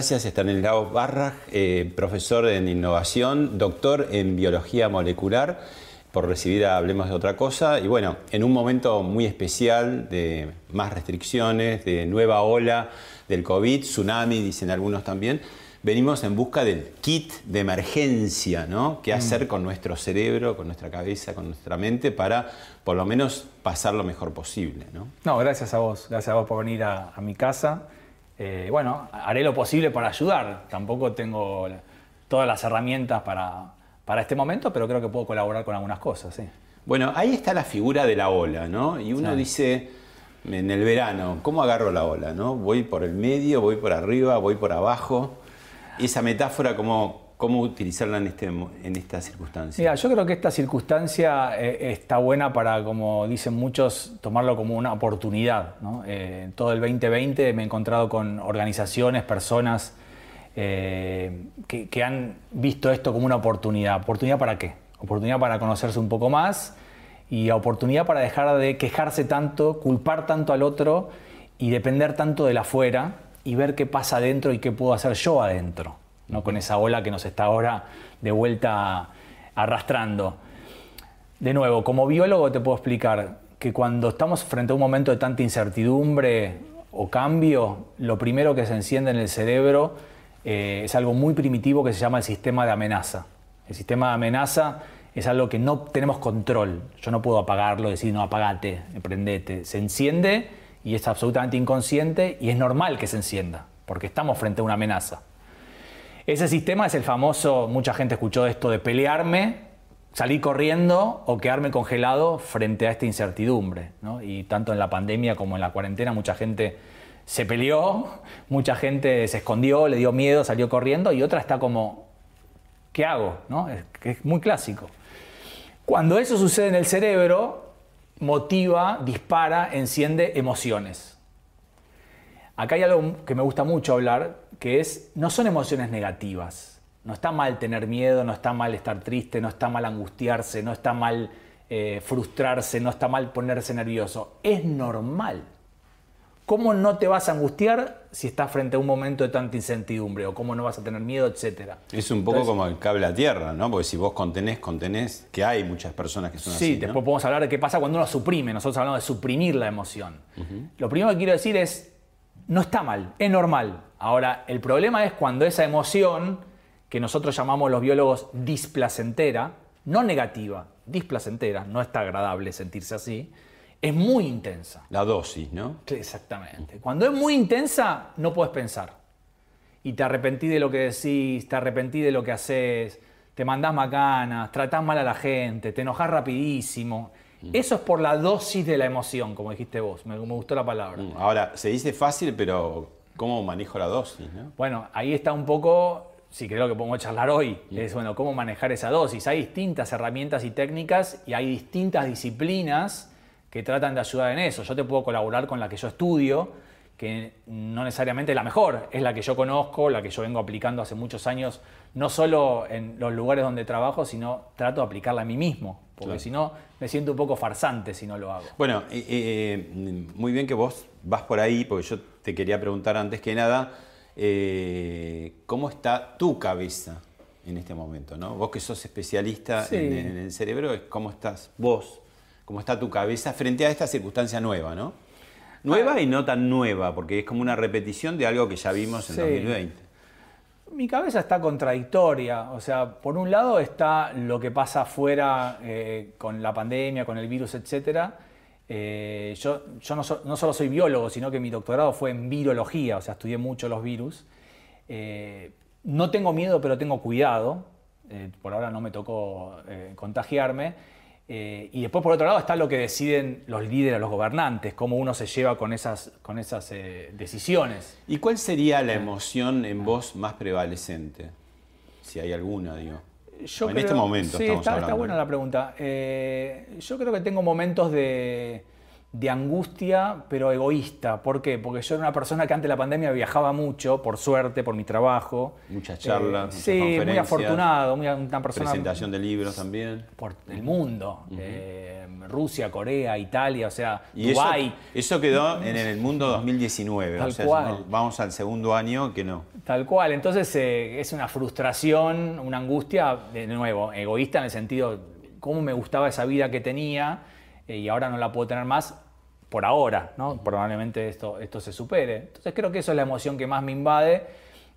Gracias, Estanislao Barraj, eh, profesor en innovación, doctor en biología molecular, por recibir a Hablemos de otra cosa. Y bueno, en un momento muy especial de más restricciones, de nueva ola del COVID, tsunami, dicen algunos también, venimos en busca del kit de emergencia, ¿no? ¿Qué hacer con nuestro cerebro, con nuestra cabeza, con nuestra mente para por lo menos pasar lo mejor posible, ¿no? No, gracias a vos, gracias a vos por venir a, a mi casa. Eh, bueno, haré lo posible para ayudar. Tampoco tengo todas las herramientas para, para este momento, pero creo que puedo colaborar con algunas cosas. Sí. Bueno, ahí está la figura de la ola, ¿no? Y uno Sí. dice, en el verano, ¿cómo agarro la ola, no? Voy por el medio, voy por arriba, voy por abajo. Esa metáfora, ¿cómo, cómo utilizarla en, este, en esta circunstancia? Mira, yo creo que esta circunstancia eh, está buena para, como dicen muchos, tomarlo como una oportunidad. ¿no? Eh, todo el 2020 me he encontrado con organizaciones, personas eh, que, han visto esto como una oportunidad. ¿Oportunidad para qué? Oportunidad para conocerse un poco más y oportunidad para dejar de quejarse tanto, culpar tanto al otro y depender tanto del afuera y ver qué pasa adentro y qué puedo hacer yo adentro, ¿no? con esa ola que nos está ahora de vuelta arrastrando. De nuevo, como biólogo te puedo explicar que cuando estamos frente a un momento de tanta incertidumbre o cambio, lo primero que se enciende en el cerebro eh, es algo muy primitivo que se llama el sistema de amenaza. El sistema de amenaza es algo que no tenemos control. Yo no puedo apagarlo, decir, no, apagate, prendete. Se enciende y es absolutamente inconsciente y es normal que se encienda, porque estamos frente a una amenaza. Ese sistema es el famoso, mucha gente escuchó esto de pelearme, salir corriendo o quedarme congelado frente a esta incertidumbre. ¿no? Y tanto en la pandemia como en la cuarentena mucha gente se peleó, mucha gente se escondió, le dio miedo, salió corriendo y otra está como, ¿qué hago? ¿no? Es, es muy clásico. Cuando eso sucede en el cerebro, motiva, dispara, enciende emociones. Acá hay algo que me gusta mucho hablar, que es, no son emociones negativas. No está mal tener miedo, no está mal estar triste, no está mal angustiarse, no está mal eh, frustrarse, no está mal ponerse nervioso. Es normal. ¿Cómo no te vas a angustiar si estás frente a un momento de tanta incertidumbre? ¿O cómo no vas a tener miedo, etcétera? Es un poco Entonces- como el cable a tierra, ¿no? Porque si vos contenés, contenés, que hay muchas personas que son Sí, así, ¿no? después podemos hablar de qué pasa cuando uno suprime. Nosotros hablamos de suprimir la emoción. Lo primero que quiero decir es, no está mal, es normal. Ahora, el problema es cuando esa emoción, que nosotros llamamos los biólogos displacentera, no negativa, displacentera, no está agradable sentirse así, es muy intensa. La dosis, ¿no? Exactamente. Cuando es muy intensa, no puedes pensar. Y te arrepentís de lo que decís, te arrepentís de lo que haces, te mandás macanas, tratás mal a la gente, te enojás rapidísimo. Eso es por la dosis de la emoción, como dijiste vos. Me, me gustó la palabra. Mm, Ahora, se dice fácil, pero ¿cómo manejo la dosis, no? Bueno, ahí está un poco, si creo que podemos charlar hoy, es bueno, cómo manejar esa dosis. Hay distintas herramientas y técnicas y hay distintas disciplinas que tratan de ayudar en eso. Yo te puedo colaborar con la que yo estudio, que no necesariamente es la mejor, es la que yo conozco, la que yo vengo aplicando hace muchos años, no solo en los lugares donde trabajo, sino trato de aplicarla a mí mismo, porque si no me siento un poco farsante si no lo hago. Bueno, eh, eh, muy bien que vos vas por ahí, porque yo te quería preguntar antes que nada, eh, ¿cómo está tu cabeza en este momento? ¿no? Vos que sos especialista en, en, el cerebro, ¿cómo estás vos? ¿Cómo está tu cabeza frente a esta circunstancia nueva? ¿no? Nueva y no tan nueva, porque es como una repetición de algo que ya vimos en 2020. Mi cabeza está contradictoria, o sea, por un lado está lo que pasa afuera eh, con la pandemia, con el virus, etc. Eh, yo, yo no, solo soy biólogo, sino que mi doctorado fue en virología, o sea, estudié mucho los virus. Eh, no tengo miedo, pero tengo cuidado. por ahora no me tocó contagiarme. Eh, y después, por otro lado, está lo que deciden los líderes, los gobernantes, cómo uno se lleva con esas, con esas eh, decisiones. ¿Y cuál sería la emoción en vos más prevalecente? Si hay alguna, digo. En este momento sí, está, está buena la pregunta. Eh, yo creo que tengo momentos de, de angustia, pero egoísta. ¿Por qué? Porque yo era una persona que antes de la pandemia viajaba mucho, por suerte, por mi trabajo. Muchas charlas, eh, Sí, muy afortunado, muy, una persona... Presentación de libros también. Por el mundo. Eh, Rusia, Corea, Italia, o sea, y Dubái. Eso, quedó en el mundo 2019. Tal cual. vamos al segundo año que no. Tal cual. Entonces eh, es una frustración, una angustia, de nuevo, egoísta en el sentido, cómo me gustaba esa vida que tenía eh, y ahora no la puedo tener más por ahora, ¿no? Probablemente esto, esto se supere. Entonces creo que eso es la emoción que más me invade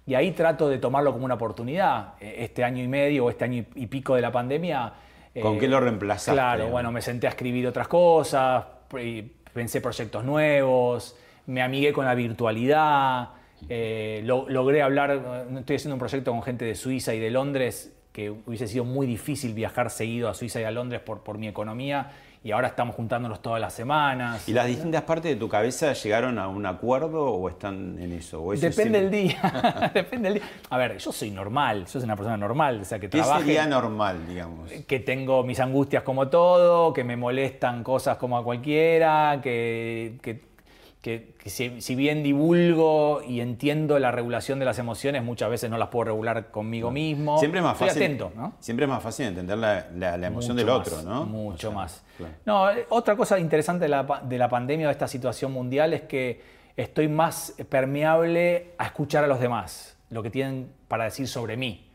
y ahí trato de tomarlo como una oportunidad. Eh, este año y medio o este año y pico de la pandemia... ¿Con qué lo reemplazaste? Claro, bueno, me senté a escribir otras cosas, pensé proyectos nuevos, me amigué con la virtualidad, eh, logré hablar, estoy haciendo un proyecto con gente de Suiza y de Londres, que hubiese sido muy difícil viajar seguido a Suiza y a Londres por, por mi economía y ahora estamos juntándonos todas las semanas. ¿Y las distintas partes de tu cabeza llegaron a un acuerdo o están en eso? Depende del día. Depende del día. A ver, yo soy normal, yo soy una persona normal, o sea que ¿Qué sería normal, digamos? Que tengo mis angustias como todo, que me molestan cosas como a cualquiera, que, que que, si, bien divulgo y entiendo la regulación de las emociones, muchas veces no las puedo regular conmigo mismo. Siempre es más fácil. atento, ¿no? Siempre es más fácil entender la, emoción del otro, ¿no? Mucho más. No, eh, otra cosa interesante de la, de la pandemia, de esta situación mundial, es que estoy más permeable a escuchar a los demás, lo que tienen para decir sobre mí.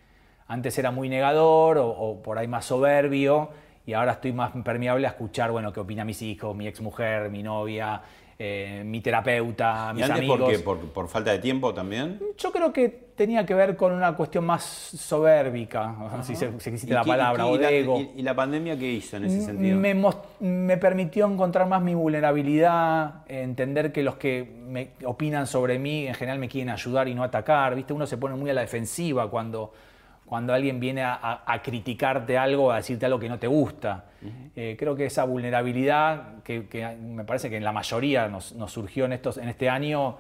Antes era muy negador o, o por ahí más soberbio y ahora estoy más permeable a escuchar, bueno, qué opina mis hijos, mi exmujer, mi novia, eh, mi terapeuta, mis ¿Y antes por qué? ¿Por, falta de tiempo también? Yo creo que tenía que ver con una cuestión más soberbica, si se, existe la palabra, o de ego. Y, la pandemia qué hizo en ese sentido? Me, permitió encontrar más mi vulnerabilidad, entender que los que me opinan sobre mí en general me quieren ayudar y no atacar. ¿Viste? Uno se pone muy a la defensiva cuando cuando alguien viene a, criticarte algo, a decirte algo que no te gusta. Eh, creo que esa vulnerabilidad, que, me parece que en la mayoría nos, surgió en, estos, en este año,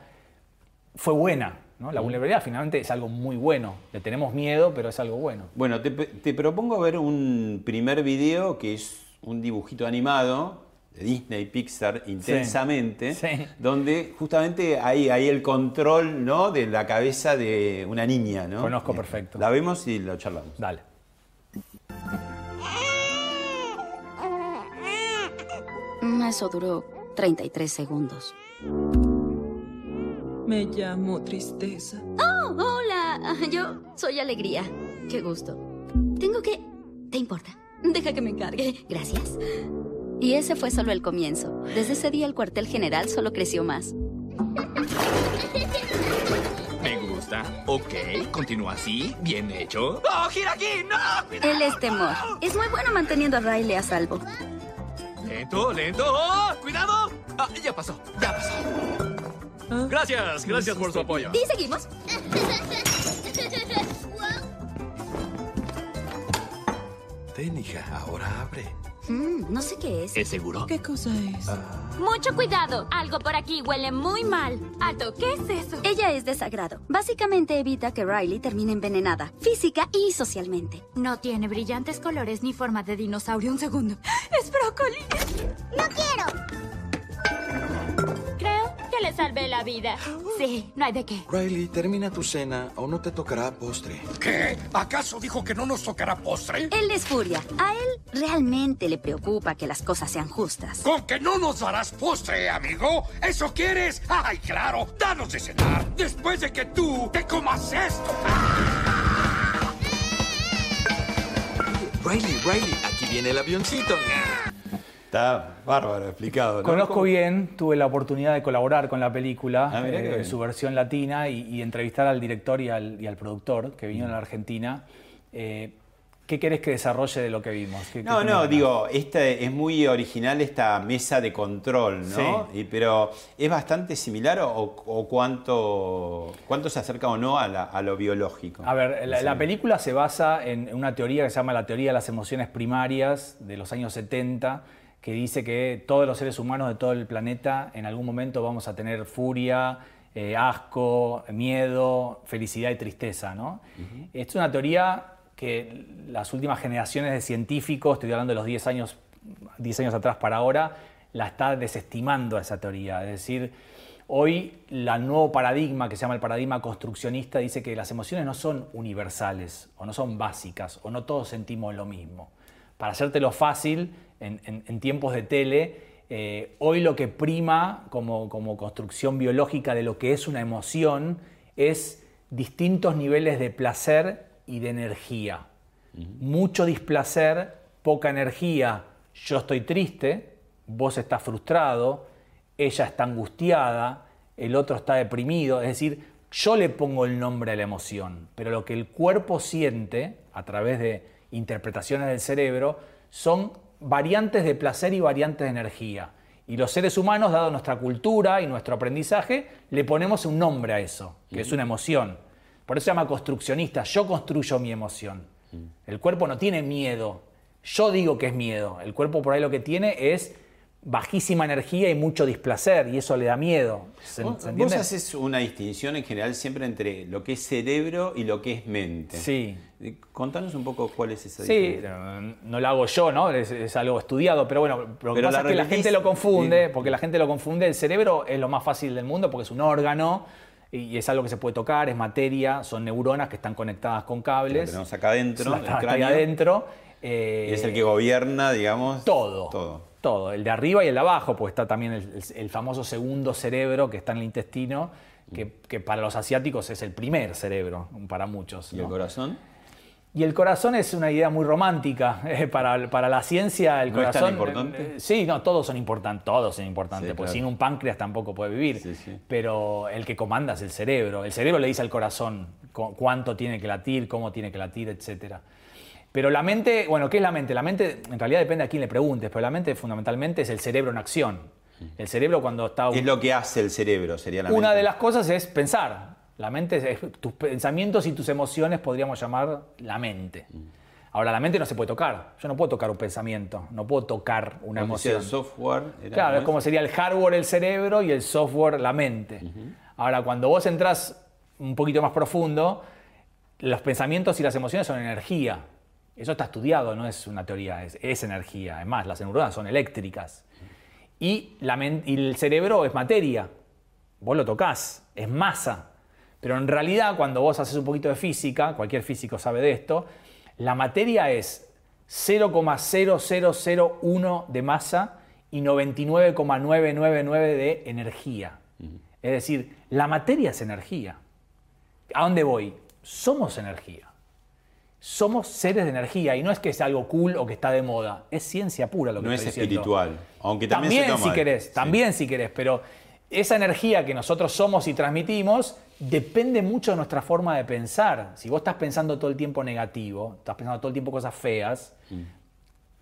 fue buena. La vulnerabilidad finalmente es algo muy bueno. Le tenemos miedo, pero es algo bueno. Bueno, te, te propongo ver un primer video que es un dibujito animado Disney, Pixar, intensamente, donde justamente hay, hay el control ¿no? de la cabeza de una niña. ¿no? Conozco perfecto. La vemos y la charlamos. Dale. Eso duró 33 segundos. Me llamo Tristeza. Oh, hola. Yo soy Alegría. Qué gusto. Tengo que... ¿Te importa? Deja que me encargue. Gracias. Y ese fue solo el comienzo. Desde ese día el cuartel general solo creció más. Me gusta. Ok, continúa así. Bien hecho. ¡Oh, gira aquí! ¡No! ¡Cuidado! Él es temor. Es muy bueno manteniendo a Riley a salvo. Lento, lento. ¡Oh! ¡Cuidado! Ah, ya pasó, ya pasó. ¿Ah? Gracias, gracias por su apoyo. ¿Y seguimos? Ten, hija, ahora abre. Mm, no sé qué es. ¿Es seguro? ¿Qué cosa es? Ah. Mucho cuidado. Algo por aquí huele muy mal. Alto, ¿qué es eso? Ella es desagrado. Básicamente evita que Riley termine envenenada, física y socialmente. No tiene brillantes colores ni forma de dinosaurio. Un segundo. ¡Es brócoli! ¡No quiero! Creo que le salvé la vida. Sí, no hay de qué. Riley, termina tu cena o no te tocará postre. ¿Qué? ¿Acaso dijo que no nos tocará postre? Él es furia. A él realmente le preocupa que las cosas sean justas. ¿Con que no nos darás postre, amigo? ¿Eso quieres? ¡Ay, claro! ¡Danos de cenar! Después de que tú te comas esto. Riley, Riley, aquí viene el avioncito. Está bárbaro explicado. ¿no? Conozco bien, tuve la oportunidad de colaborar con la película, Ah, eh, bien. su versión latina, y, y entrevistar al director y al, y al productor que Mm. vinieron a la Argentina. Eh, ¿Qué querés que desarrolle de lo que vimos? ¿Qué- No, qué no, digo, esta es muy original esta mesa de control, ¿no? Sí. Y- pero ¿es bastante similar o, o cuánto, cuánto se acerca o no a, la- a lo biológico? A ver, la película se basa en una teoría que se llama la teoría de las emociones primarias de los años 70, que dice que todos los seres humanos de todo el planeta en algún momento vamos a tener furia, eh, asco, miedo, felicidad y tristeza. ¿no? Es una teoría que las últimas generaciones de científicos, estoy hablando de los 10 años, 10 años atrás para ahora, la está desestimando a esa teoría. Es decir, Hoy el nuevo paradigma que se llama el paradigma construccionista dice que las emociones no son universales o no son básicas o no todos sentimos lo mismo. Para hacértelo fácil, en, en- en tiempos de tele, eh, hoy lo que prima como, como construcción biológica de lo que es una emoción es distintos niveles de placer y de energía. Mucho displacer, poca energía. Yo estoy triste, vos estás frustrado, ella está angustiada, el otro está deprimido. Es decir, yo le pongo el nombre a la emoción, pero lo que el cuerpo siente a través de interpretaciones del cerebro son variantes de placer y variantes de energía. Y los seres humanos, dado nuestra cultura y nuestro aprendizaje, le ponemos un nombre a eso, que es una emoción. Por eso se llama construccionista. Yo construyo mi emoción. El cuerpo no tiene miedo. Yo digo que es miedo. El cuerpo por ahí lo que tiene es bajísima energía y mucho displacer, y eso le da miedo. ¿Se, Vos, se vos entiende? haces una distinción en general siempre entre lo que es cerebro y lo que es mente. Sí. Eh, Contanos un poco cuál es esa Sí, diferencia. no, no lo hago yo, ¿no? Es, es algo estudiado, pero bueno, lo que pasa la es que la gente lo confunde, sí. porque la gente lo confunde. El cerebro es lo más fácil del mundo porque es un órgano y es algo que se puede tocar, es materia, son neuronas que están conectadas con Lo cables. tenemos acá adentro, el cráneo, adentro. eh, y es el que gobierna, digamos. todo. Todo. Todo, el de arriba y el de abajo, pues está también el, famoso segundo cerebro que está en el intestino, que, que para los asiáticos es el primer cerebro, para muchos. ¿Y el corazón? Y el corazón es una idea muy romántica. eh, para, para la ciencia, el ¿No es tan corazón. importante? eh, sí, no, todos son importantes, todos son importantes, Sí, porque claro. sin un páncreas tampoco puede vivir. Sí, sí. Pero el que comanda es el cerebro. El cerebro le dice al corazón cu- cuánto tiene que latir, cómo tiene que latir, etcétera. Pero la mente, bueno, ¿qué es la mente? La mente en realidad depende a quién le preguntes, pero la mente fundamentalmente es el cerebro en acción. El cerebro cuando está... Es lo que hace el cerebro, sería la Una mente. de las cosas es pensar. La mente es tus pensamientos y tus emociones podríamos llamar la mente. Ahora, la mente no se puede tocar. Yo no puedo tocar un pensamiento, no puedo tocar una emoción. el software. era- Claro, es ¿no como sería el hardware el cerebro y el software la mente. Ahora, cuando vos entras un poquito más profundo, los pensamientos y las emociones son energía. Eso está estudiado, no es una teoría, es, es energía. Además, las neuronas son eléctricas. Y, la men- y el cerebro es materia. Vos lo tocas, es masa. Pero en realidad, cuando vos haces un poquito de física, cualquier físico sabe de esto, la materia es 0,0001 de masa y 99,999 de energía. Es decir, la materia es energía. ¿A dónde voy? Somos energía. Somos seres de energía y no es que es algo cool o que está de moda, es ciencia pura lo que No es estoy diciendo. espiritual. Aunque también, También, se toma si querés, sí. también si querés, pero esa energía que nosotros somos y transmitimos depende mucho de nuestra forma de pensar. Si vos estás pensando todo el tiempo negativo, estás pensando todo el tiempo cosas feas,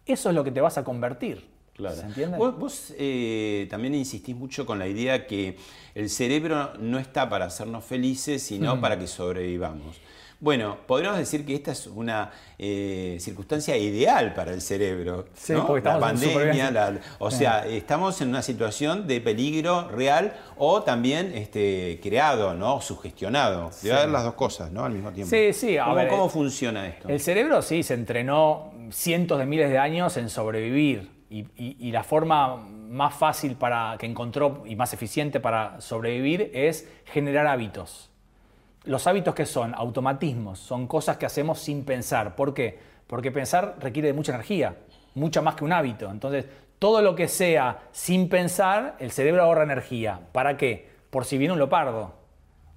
eso es lo que te vas a convertir. Claro. ¿Se entiende? Vos, vos, eh, también insistís mucho con la idea que el cerebro no está para hacernos felices, sino Mm. para que sobrevivamos. Bueno, podríamos decir que esta es una eh, circunstancia ideal para el cerebro. Sí, ¿no? porque la pandemia, la- o sea, estamos en una situación de peligro real o también este, creado, ¿no? Sugestionado. Debe haber las dos cosas, ¿no? Al mismo tiempo. Sí, sí, a ¿Cómo, ver, cómo eh, funciona esto? El cerebro sí se entrenó cientos de miles de años en sobrevivir y, y- y la forma más fácil para, que encontró y más eficiente para sobrevivir es generar hábitos. Los hábitos que son automatismos, son cosas que hacemos sin pensar. ¿Por qué? Porque pensar requiere de mucha energía, mucha más que un hábito. Entonces, todo lo que sea sin pensar, el cerebro ahorra energía. ¿Para qué? Por si viene un leopardo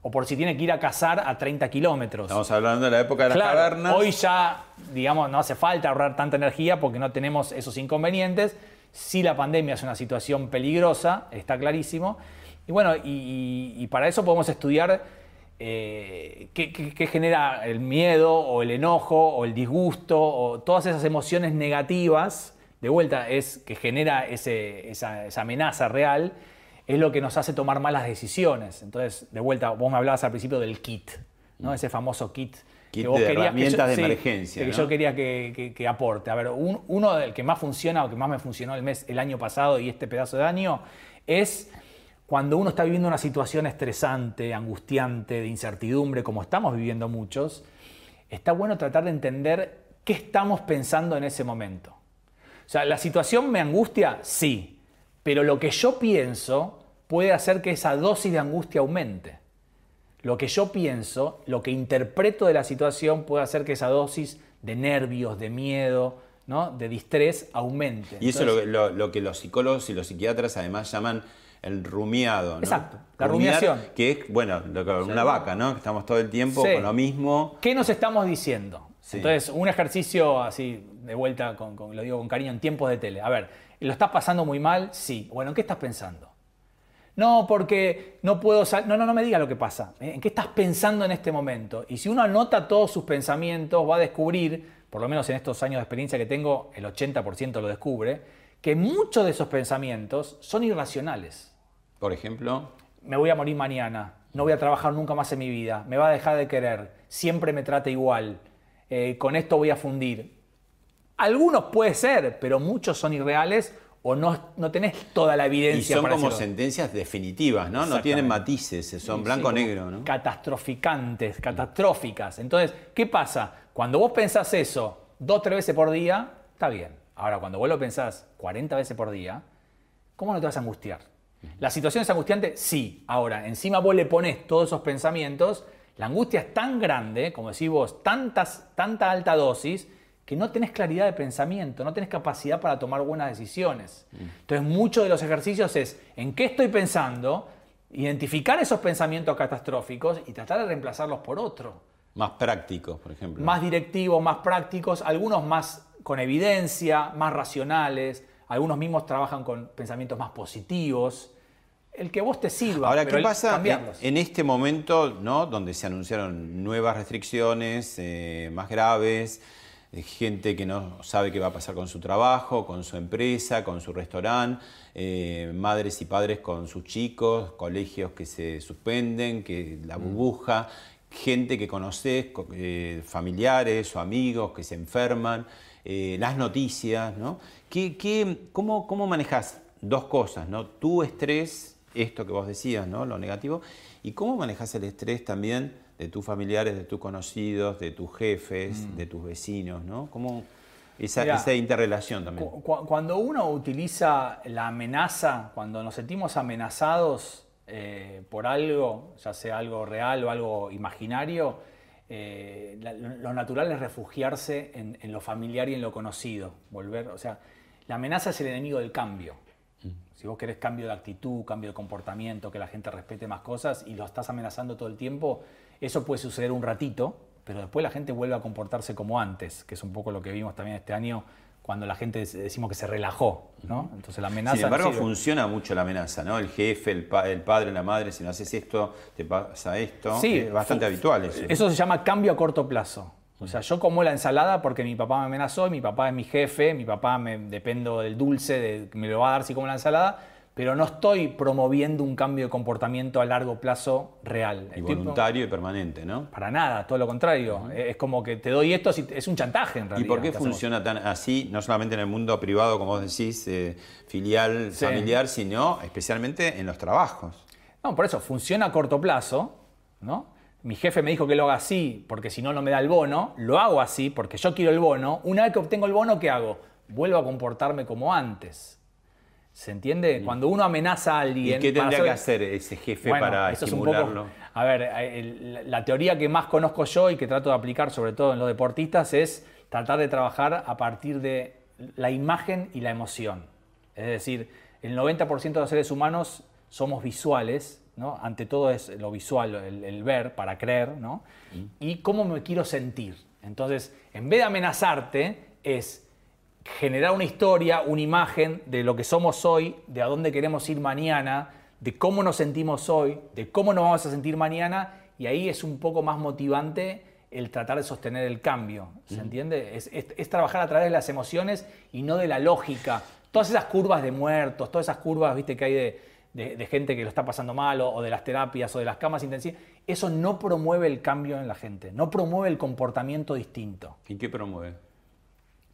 o por si tiene que ir a cazar a 30 kilómetros. Estamos hablando de la época de las Claro, cavernas. Hoy ya, digamos, no hace falta ahorrar tanta energía porque no tenemos esos inconvenientes. Sí la pandemia es una situación peligrosa, está clarísimo. Y bueno, y, y- y para eso podemos estudiar eh, qué genera el miedo o el enojo o el disgusto o todas esas emociones negativas. De vuelta, es que genera ese- esa, esa amenaza real, es lo que nos hace tomar malas decisiones. Entonces, de vuelta, vos me hablabas al principio del kit, ¿no? Ese famoso kit. Kit que vos de querías que herramientas de sí, emergencia, que ¿no? yo quería que, que- que aporte. A ver, un- uno del que más funciona o que más me funcionó el mes, el año pasado y este pedazo de año es cuando uno está viviendo una situación estresante, angustiante, de incertidumbre, como estamos viviendo muchos, está bueno tratar de entender qué estamos pensando en ese momento. O sea, ¿la situación me angustia? Sí, pero lo que yo pienso puede hacer que esa dosis de angustia aumente. Lo que yo pienso, lo que interpreto de la situación puede hacer que esa dosis de nervios, de miedo, ¿no? de distrés aumente. Y eso es Entonces, lo, lo- lo que los psicólogos y los psiquiatras además llaman el rumiado, ¿no? Exacto, la Rumiar, rumiación. Que es, bueno, lo que- una vaca, ¿no? Que estamos todo el tiempo Sí. con lo mismo. ¿Qué nos estamos diciendo? Sí. Entonces, un ejercicio así, de vuelta, con, con- lo digo con cariño, en tiempos de tele. A ver, ¿lo estás pasando muy mal? Sí. Bueno, ¿en qué estás pensando? No, porque no puedo salir. No, no, no me diga lo que pasa. ¿eh? ¿En qué estás pensando en este momento? Y si uno anota todos sus pensamientos, va a descubrir, por lo menos en estos años de experiencia que tengo, el 80% lo descubre, que muchos de esos pensamientos son irracionales Por ejemplo, me voy a morir mañana, no voy a trabajar nunca más en mi vida, me va a dejar de querer, siempre me trata igual, eh, con esto voy a fundir. Algunos puede ser, pero muchos son irreales o no, no tenés toda la y evidencia son para como hacerlo. sentencias definitivas, ¿no? No tienen matices, son Sí, como blanco-negro, ¿no? Catastroficantes, catastróficas. Entonces, ¿qué pasa? Cuando vos pensás eso dos, tres veces por día, está bien. Ahora, cuando vos lo pensás 40 veces por día, ¿cómo no te vas a angustiar? ¿La situación es angustiante? Sí. Ahora, encima vos le pones todos esos pensamientos, la angustia es tan grande, como decís vos, tantas, tanta alta dosis, que no tenés claridad de pensamiento, no tenés capacidad para tomar buenas decisiones. Entonces, muchos de los ejercicios es en qué estoy pensando, identificar esos pensamientos catastróficos y tratar de reemplazarlos por otro Más prácticos, por ejemplo. más directivos, más prácticos, algunos más con evidencia, más racionales, algunos mismos trabajan con pensamientos más positivos. El que vos te sirva. Ahora, pero ¿qué pasa en, este momento, ¿no? donde se anunciaron nuevas restricciones eh, más graves, gente que no sabe qué va a pasar con su trabajo, con su empresa, con su restaurante, eh, madres y padres con sus chicos, colegios que se suspenden, que la burbuja, gente que conoces, co- eh, familiares o amigos que se enferman, eh, las noticias, ¿no? ¿Qué, qué- cómo, ¿Cómo manejas dos cosas, ¿no? Tu estrés, esto que vos decías, ¿no? Lo negativo, y cómo manejas el estrés también de tus familiares, de tus conocidos, de tus jefes, de tus vecinos, ¿no? ¿Cómo esa, interrelación también? Cu- cu- Cuando uno utiliza la amenaza, cuando nos sentimos amenazados eh, por algo, ya sea algo real o algo imaginario, eh, la- lo, natural es refugiarse en, en lo familiar y en lo conocido. Volver, o sea, la amenaza es el enemigo del cambio. Si vos querés cambio de actitud, cambio de comportamiento, que la gente respete más cosas y lo estás amenazando todo el tiempo, eso puede suceder un ratito, pero después la gente vuelve a comportarse como antes, que es un poco lo que vimos también este año cuando la gente decimos que se relajó, ¿no? Entonces la amenaza Sin embargo, no funciona mucho la amenaza, ¿no? El jefe, el, pa- el padre, la madre, si no haces esto, te pasa esto. Sí, es bastante habitual eso. Eso se llama cambio a corto plazo. O sea, yo como la ensalada porque mi papá me amenazó, y mi papá es mi jefe, mi papá me dependo del dulce, de, me lo va a dar si como la ensalada, pero no estoy promoviendo un cambio de comportamiento a largo plazo real. y Estoy- voluntario y permanente, ¿no? Para nada, todo lo contrario. Es como que te doy esto, es un chantaje en ¿Y realidad. por qué hacemos. funciona tan así, no solamente en el mundo privado, como vos decís, eh, filial, Sí. familiar, sino especialmente en los trabajos? No, por eso, funciona a corto plazo, ¿no? Mi jefe me dijo que lo haga así porque si no, no me da el bono. Lo hago así porque yo quiero el bono. Una vez que obtengo el bono, ¿qué hago? Vuelvo a comportarme como antes. ¿Se entiende? Cuando uno amenaza a alguien... ¿Y qué tendría hacer- que hacer ese jefe Bueno, para eso es poco- estimularlo? a ver, eh, la teoría que más conozco yo y que trato de aplicar sobre todo en los deportistas es tratar de trabajar a partir de la imagen y la emoción. Es decir, el 90% de los seres humanos somos visuales, ¿no? Ante todo es lo visual, el, el ver para creer, ¿no? Y cómo me quiero sentir. Entonces, en vez de amenazarte, es generar una historia, una imagen de lo que somos hoy, de a dónde queremos ir mañana, de cómo nos sentimos hoy, de cómo nos vamos a sentir mañana, y ahí es un poco más motivante el tratar de sostener el cambio, ¿se entiende? Es, es- es trabajar a través de las emociones y no de la lógica. Todas esas curvas de muertos, todas esas curvas, viste, que hay de, de- de gente que lo está pasando mal, o, o de las terapias, o de las camas intensivas, eso no promueve el cambio en la gente, no promueve el comportamiento distinto ¿Y qué promueve?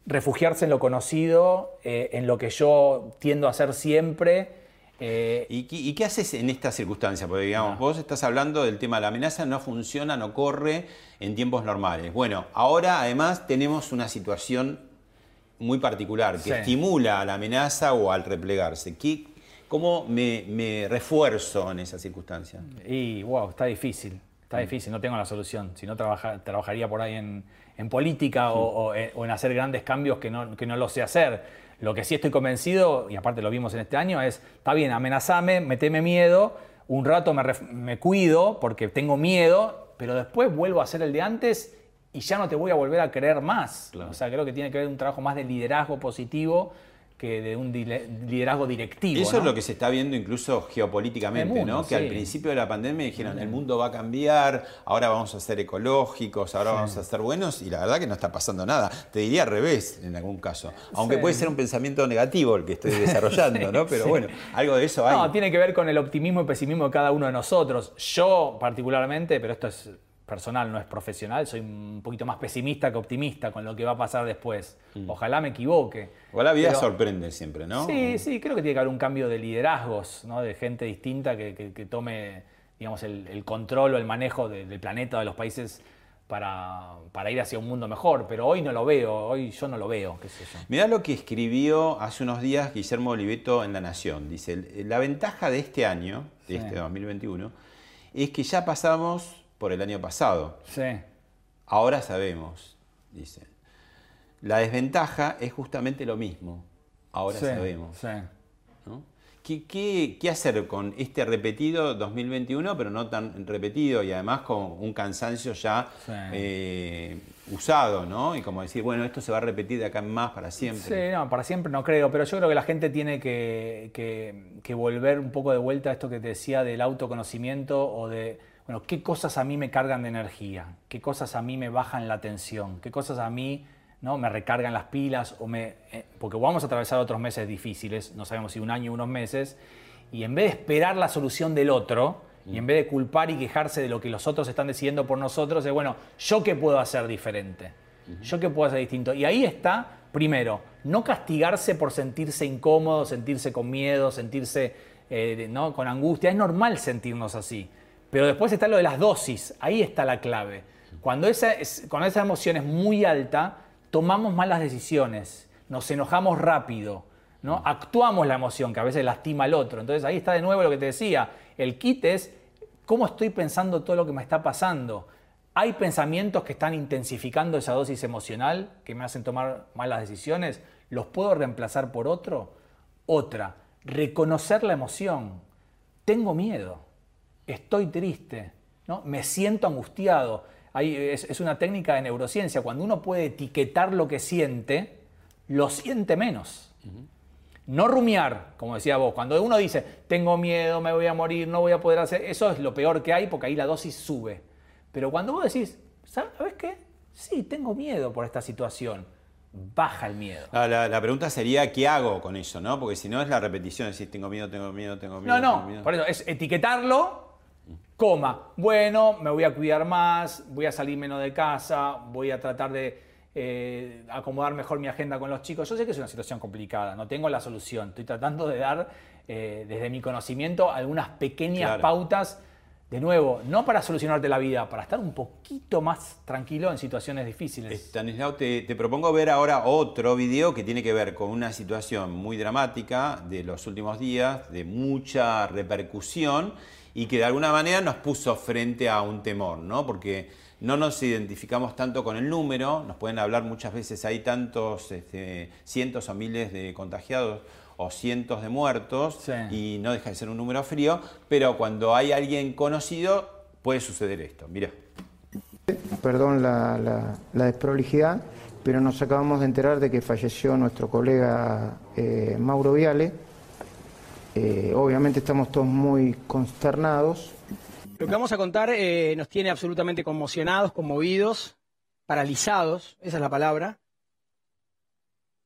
Refugiarse en lo conocido, eh, en lo que yo tiendo a hacer siempre. eh, ¿Y, qué- y qué haces en esta circunstancia? Porque digamos, vos estás hablando del tema de la amenaza, no funciona, no corre en tiempos normales. Bueno, ahora además tenemos una situación muy particular que Sí. estimula a la amenaza o al replegarse. ¿Qué- ¿Cómo me, me refuerzo en esa circunstancia? y wow, está difícil, está difícil, no tengo la solución. Si no, trabaja- trabajaría por ahí en, en política o, o en, o en hacer grandes cambios que no, que no lo sé hacer. Lo que sí estoy convencido, y aparte lo vimos en este año, es, está bien, amenazame, meteme miedo, un rato me, me cuido porque tengo miedo, pero después vuelvo a hacer el de antes y ya no te voy a volver a creer más. O sea, creo que tiene que ver un trabajo más de liderazgo positivo que de un liderazgo directivo. Eso ¿no? es lo que se está viendo incluso geopolíticamente, mundo, ¿no? Que al principio de la pandemia dijeron, el mundo va a cambiar, ahora vamos a ser ecológicos, ahora Sí. vamos a ser buenos, y la verdad que no está pasando nada. Te diría al revés en algún caso. Aunque Sí. puede ser un pensamiento negativo el que estoy desarrollando, ¿no? Pero bueno, algo de eso hay. No, tiene que ver con el optimismo y pesimismo de cada uno de nosotros. Yo particularmente, pero esto es personal, no es profesional, soy un poquito más pesimista que optimista con lo que va a pasar después. Ojalá me equivoque. O la vida Pero- sorprende siempre, ¿no? Sí, sí, creo que tiene que haber un cambio de liderazgos, ¿no? de gente distinta que, que- que tome digamos, el, el control o el manejo de- del planeta, de los países, para, para ir hacia un mundo mejor. Pero hoy no lo veo, hoy yo no lo veo, qué sé yo. Mirá lo que escribió hace unos días Guillermo Oliveto en La Nación. Dice, la ventaja de este año, de Sí. este 2021, es que ya pasamos por el año pasado. Sí. Ahora sabemos, dice. La desventaja es justamente lo mismo. Ahora Sí, sabemos. sí. ¿no? ¿Qué, qué, qué hacer con este repetido 2021, pero no tan repetido y además con un cansancio ya Sí. eh, usado, ¿no? Y como decir, bueno, esto se va a repetir de acá en más para siempre. Sí, no, para siempre no creo, pero yo creo que la gente tiene que, que- que volver un poco de vuelta a esto que te decía del autoconocimiento o de, bueno, qué cosas a mí me cargan de energía, qué cosas a mí me bajan la tensión, qué cosas a mí ¿no? me recargan las pilas, o me, eh, porque vamos a atravesar otros meses difíciles, no sabemos si un año o unos meses, y en vez de esperar la solución del otro, y en vez de culpar y quejarse de lo que los otros están decidiendo por nosotros, es bueno, ¿yo qué puedo hacer diferente? ¿Yo qué puedo hacer distinto? Y ahí está, primero, no castigarse por sentirse incómodo, sentirse con miedo, sentirse eh, ¿no? con angustia. Es normal sentirnos así. Pero después está lo de las dosis. Ahí está la clave. Cuando esa, es- cuando esa emoción es muy alta, tomamos malas decisiones, nos enojamos rápido, ¿no? actuamos la emoción que a veces lastima al otro. Entonces ahí está de nuevo lo que te decía. El kit es cómo estoy pensando todo lo que me está pasando. Hay pensamientos que están intensificando esa dosis emocional, que me hacen tomar malas decisiones. ¿Los puedo reemplazar por otro? Otra, reconocer la emoción. Tengo miedo, estoy triste, ¿no? me siento angustiado. Hay- es, es una técnica de neurociencia. Cuando uno puede etiquetar lo que siente, lo siente menos. No rumiar, como decía vos. Cuando uno dice, tengo miedo, me voy a morir, no voy a poder hacer, eso es lo peor que hay porque ahí la dosis sube. Pero cuando vos decís, ¿sabes qué? Sí, tengo miedo por esta situación, baja el miedo. Ah, La, la pregunta sería, ¿qué hago con eso? ¿no? Porque si no es la repetición, decir, tengo miedo, tengo miedo, tengo miedo. No, no, miedo. por eso es etiquetarlo, coma, bueno, me voy a cuidar más, voy a salir menos de casa, voy a tratar de eh, acomodar mejor mi agenda con los chicos. Yo sé que es una situación complicada, no tengo la solución, estoy tratando de dar eh, desde mi conocimiento algunas pequeñas Claro. pautas de nuevo, no para solucionarte la vida, para estar un poquito más tranquilo en situaciones difíciles. Stanislao, te, te propongo ver ahora otro video que tiene que ver con una situación muy dramática de los últimos días, de mucha repercusión y que de alguna manera nos puso frente a un temor, ¿no? Porque no nos identificamos tanto con el número, nos pueden hablar muchas veces, hay tantos este, cientos o miles de contagiados o cientos de muertos Sí. y no deja de ser un número frío, pero cuando hay alguien conocido puede suceder esto. Mira. Perdón la, la- la desprolijidad, pero nos acabamos de enterar de que falleció nuestro colega eh, Mauro Viale. Eh, obviamente estamos todos muy consternados. Lo que vamos a contar eh, nos tiene absolutamente conmocionados, conmovidos, paralizados, esa es la palabra,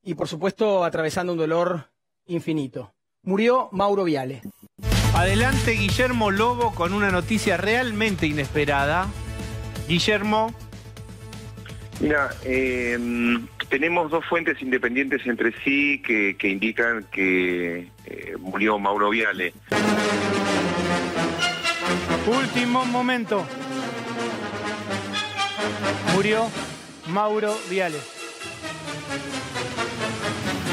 y por supuesto atravesando un dolor infinito. Murió Mauro Viale. Adelante Guillermo Lobo con una noticia realmente inesperada. Guillermo, Mira, eh, tenemos dos fuentes independientes entre sí que, que indican que eh, murió Mauro Viale. último momento. Murió Mauro Viale.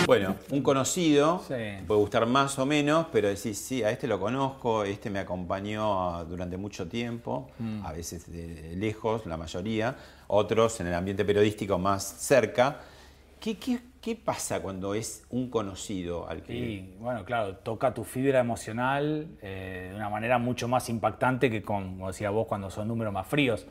Bueno, un conocido, Sí. puede gustar más o menos, pero decís, sí, a este lo conozco, este me acompañó durante mucho tiempo, Mm. a veces de lejos, la mayoría, otros en el ambiente periodístico más cerca. ¿Qué, qué, qué pasa cuando es un conocido al que... Bueno, claro, toca tu fibra emocional eh, de una manera mucho más impactante que con, como decía vos, cuando son números más fríos.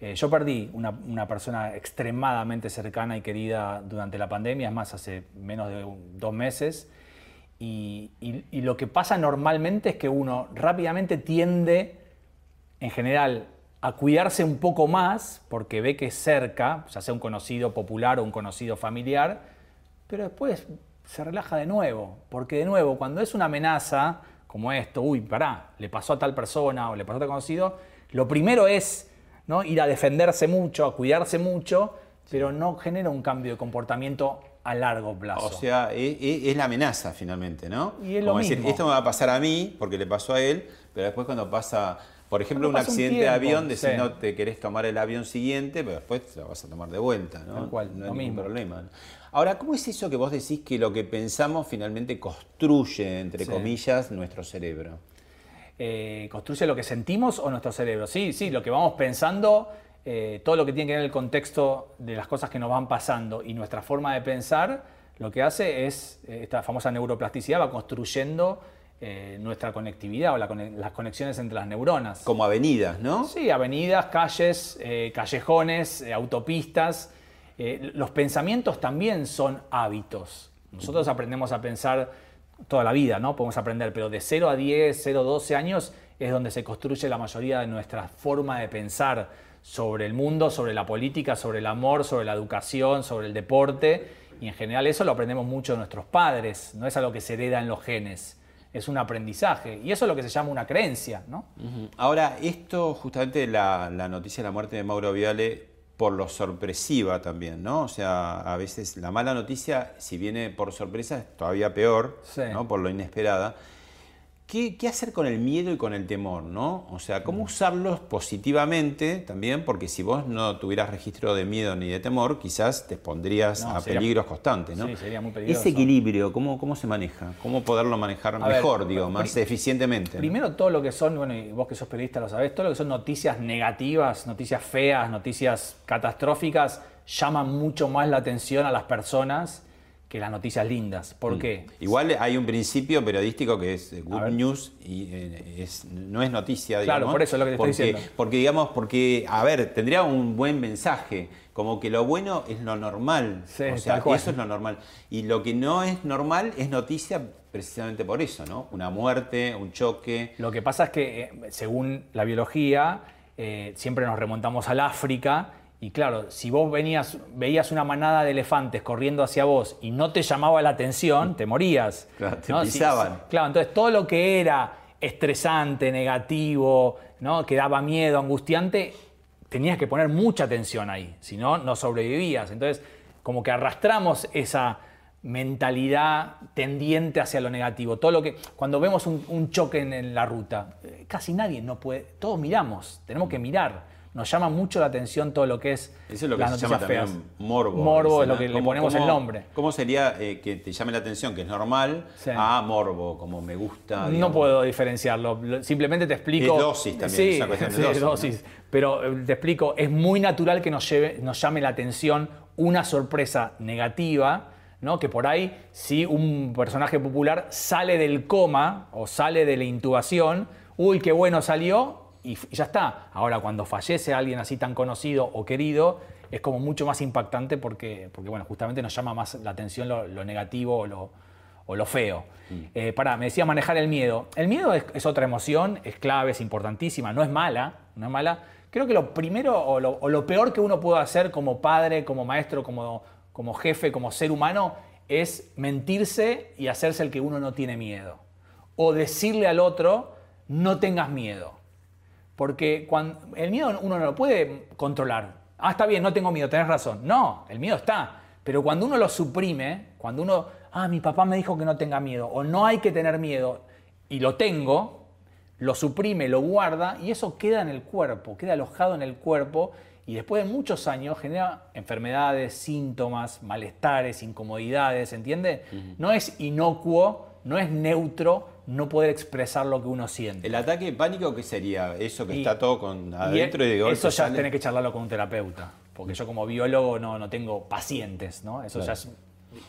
Eh, yo perdí una, una persona extremadamente cercana y querida durante la pandemia, es más, hace menos de un- dos meses. Y, y- y lo que pasa normalmente es que uno rápidamente tiende, en general, a cuidarse un poco más porque ve que es cerca, ya sea un conocido popular o un conocido familiar, pero después se relaja de nuevo, porque de nuevo, cuando es una amenaza como esto, uy, pará, le pasó a tal persona o le pasó a tal conocido, lo primero es ¿no? ir a defenderse mucho, a cuidarse mucho, pero no genera un cambio de comportamiento a largo plazo. O sea, e- e- es, la amenaza finalmente, ¿no? Y es lo Como decir, mismo. esto me va a pasar a mí porque le pasó a él, pero después cuando pasa, por ejemplo, un accidente de avión, decís, sí. no te querés tomar el avión siguiente, pero después te lo vas a tomar de vuelta, ¿no? Tal cual, no hay ningún mismo. problema. Ahora, ¿cómo es eso que vos decís que lo que pensamos finalmente construye, entre Sí. comillas, nuestro cerebro? eh, construye lo que sentimos o nuestro cerebro. Sí, sí, lo que vamos pensando, eh, todo lo que tiene que ver en el contexto de las cosas que nos van pasando y nuestra forma de pensar, lo que hace es, eh, esta famosa neuroplasticidad va construyendo eh, nuestra conectividad o la las conexiones entre las neuronas. Como avenidas, ¿no? Sí, avenidas, calles, eh, callejones, eh, autopistas. Los pensamientos también son hábitos. Nosotros aprendemos a pensar toda la vida, ¿no? Podemos aprender, pero de 0 a 10, 0 a 12 años es donde se construye la mayoría de nuestra forma de pensar sobre el mundo, sobre la política, sobre el amor, sobre la educación, sobre el deporte. Y en general eso lo aprendemos mucho de nuestros padres, no es algo que se hereda en los genes, es un aprendizaje. Y eso es lo que se llama una creencia, ¿no? Ahora, esto justamente la, la noticia de la muerte de Mauro Viale por lo sorpresiva también, ¿no? O sea, a veces la mala noticia, si viene por sorpresa, es todavía peor, Sí. ¿no? Por lo inesperada. ¿Qué, qué hacer con el miedo y con el temor, no? O sea, Mm. ¿cómo usarlos positivamente también? Porque si vos no tuvieras registro de miedo ni de temor, quizás te pondrías No, a sería- peligros constantes, ¿no? Sí, sería muy peligroso. Ese equilibrio, ¿cómo, ¿cómo se maneja? ¿Cómo poderlo manejar A ver, mejor, digo, más eficientemente? ¿no? Primero todo lo que son, bueno, y vos que sos periodista lo sabés, todo lo que son noticias negativas, noticias feas, noticias catastróficas, llaman mucho más la atención a las personas que las noticias lindas. ¿Por Mm. qué? Igual hay un principio periodístico que es good news y eh, es, no es noticia, Claro, digamos. por eso es lo que te estoy porque, diciendo. Porque, digamos, porque, a ver, tendría un buen mensaje, como que lo bueno es lo normal. Sí, o sea, eso es lo normal. Y lo que no es normal es noticia precisamente por eso, ¿no? Una muerte, un choque. Lo que pasa es que, eh, según la biología, eh, siempre nos remontamos al África. Y claro, si vos venías, veías una manada de elefantes corriendo hacia vos y no te llamaba la atención, te morías. Claro, te pisaban. claro, entonces todo lo que era estresante, negativo, ¿no? que daba miedo, angustiante, tenías que poner mucha atención ahí, si no, no sobrevivías. Entonces, como que arrastramos esa mentalidad tendiente hacia lo negativo. Todo lo que, cuando vemos un, un choque en, en la ruta, eh, casi nadie no puede, todos miramos, tenemos que mirar. Nos llama mucho la atención todo lo que es Eso es lo que se llama también morbo. Morbo es lo que le ¿Cómo- ponemos el nombre. ¿Cómo sería eh, que te llame la atención, que es normal, Sí. a morbo, como me gusta? No puedo diferenciarlo. Lo- Simplemente te explico. Es dosis también, Sí, es una cuestión de sí, dosis, ¿no? dosis. Pero eh, te explico, es muy natural que nos, lleve- nos llame la atención una sorpresa negativa, ¿no? Que por ahí, si un personaje popular sale del coma o sale de la intubación, uy, qué bueno salió, y, ya está. Ahora, cuando fallece alguien así tan conocido o querido, es como mucho más impactante porque, porque bueno, justamente nos llama más la atención lo, lo negativo o lo, o lo feo. Eh, pará, me decía manejar el miedo. El miedo es, es otra emoción, es clave, es importantísima, no es mala, no es mala. Creo que lo primero o lo, o lo peor que uno puede hacer como padre, como maestro, como, como jefe, como ser humano, es mentirse y hacerse el que uno no tiene miedo. O decirle al otro, no tengas miedo. Porque cuando, el miedo uno no lo puede controlar. Ah, está bien, no tengo miedo, tenés razón. No, el miedo está. Pero cuando uno lo suprime, cuando uno, ah, mi papá me dijo que no tenga miedo, o no hay que tener miedo, y lo tengo, lo suprime, lo guarda, y eso queda en el cuerpo, queda alojado en el cuerpo, y después de muchos años genera enfermedades, síntomas, malestares, incomodidades, ¿entiende? No es inocuo, no es neutro no poder expresar lo que uno siente. ¿El ataque de pánico qué sería? Eso que Y- está todo con adentro y, de golpe Eso ya tenés que charlarlo con un terapeuta. Porque yo como biólogo no, no tengo pacientes, ¿no? Eso Claro. ya es,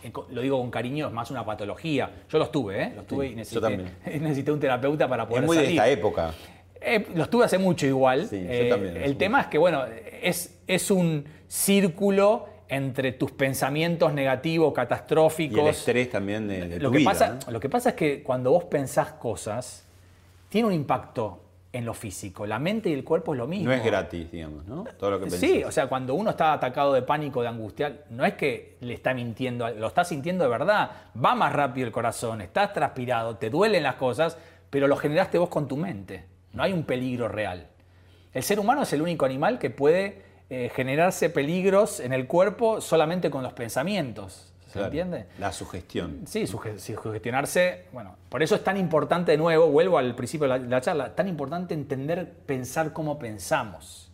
eh, lo digo con cariño, es más una patología. Yo los tuve, ¿eh? Los tuve y necesité, un terapeuta para poder Es muy de esta época. Eh, los tuve hace mucho igual. Sí, yo Eh, también, el tema es que, bueno, es, es un círculo entre tus pensamientos negativos, Y catastróficos. el estrés también de, de lo, tu que vida, pasa, lo que pasa es que cuando vos pensás cosas, tiene un impacto en lo físico. La mente y el cuerpo es lo mismo. No es gratis, digamos, ¿no? Todo lo que Sí, pensás. o sea, cuando uno está atacado de pánico, de angustia, no es que le está mintiendo, lo está sintiendo de verdad. Va más rápido el corazón, estás transpirado, te duelen las cosas, pero lo generaste vos con tu mente. No hay un peligro real. El ser humano es el único animal que puede eh, generarse peligros en el cuerpo solamente con los pensamientos. ¿Se Claro, entiende? La sugestión. Sí, suge- sí, sugestionarse. Bueno, por eso es tan importante, de nuevo, vuelvo al principio de la, de la charla, tan importante entender, pensar cómo pensamos.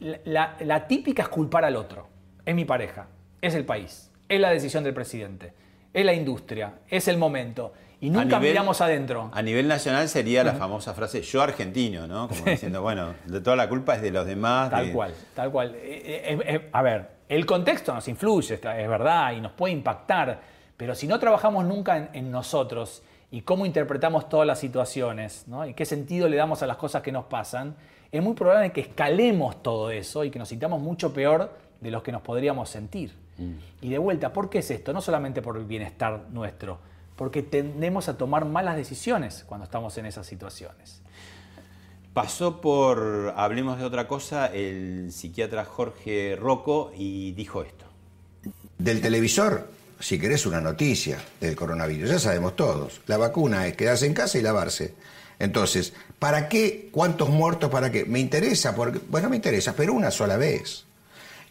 La, la- la típica es culpar al otro. Es mi pareja, es el país, es la decisión del presidente, es la industria, es el momento. Y nunca A nivel- miramos adentro. A nivel nacional sería la famosa frase yo argentino, ¿no? Como diciendo, bueno, de toda la culpa es de los demás. Tal de- cual, tal cual. Eh, eh, eh, a ver, el contexto nos influye, es verdad, y nos puede impactar, pero si no trabajamos nunca en, en nosotros y cómo interpretamos todas las situaciones, ¿no? y qué sentido le damos a las cosas que nos pasan, es muy probable que escalemos todo eso y que nos sintamos mucho peor de los que nos podríamos sentir. Y de vuelta, ¿por qué es esto? No solamente por el bienestar nuestro, porque tendemos a tomar malas decisiones cuando estamos en esas situaciones. Pasó por, hablemos de otra cosa, el psiquiatra Jorge Rocco y dijo esto. Del televisor, si querés una noticia del coronavirus, ya sabemos todos. La vacuna es quedarse en casa y lavarse. Entonces, ¿para qué? ¿Cuántos muertos? ¿Para qué? Me interesa, porque, bueno, me interesa, pero una sola vez.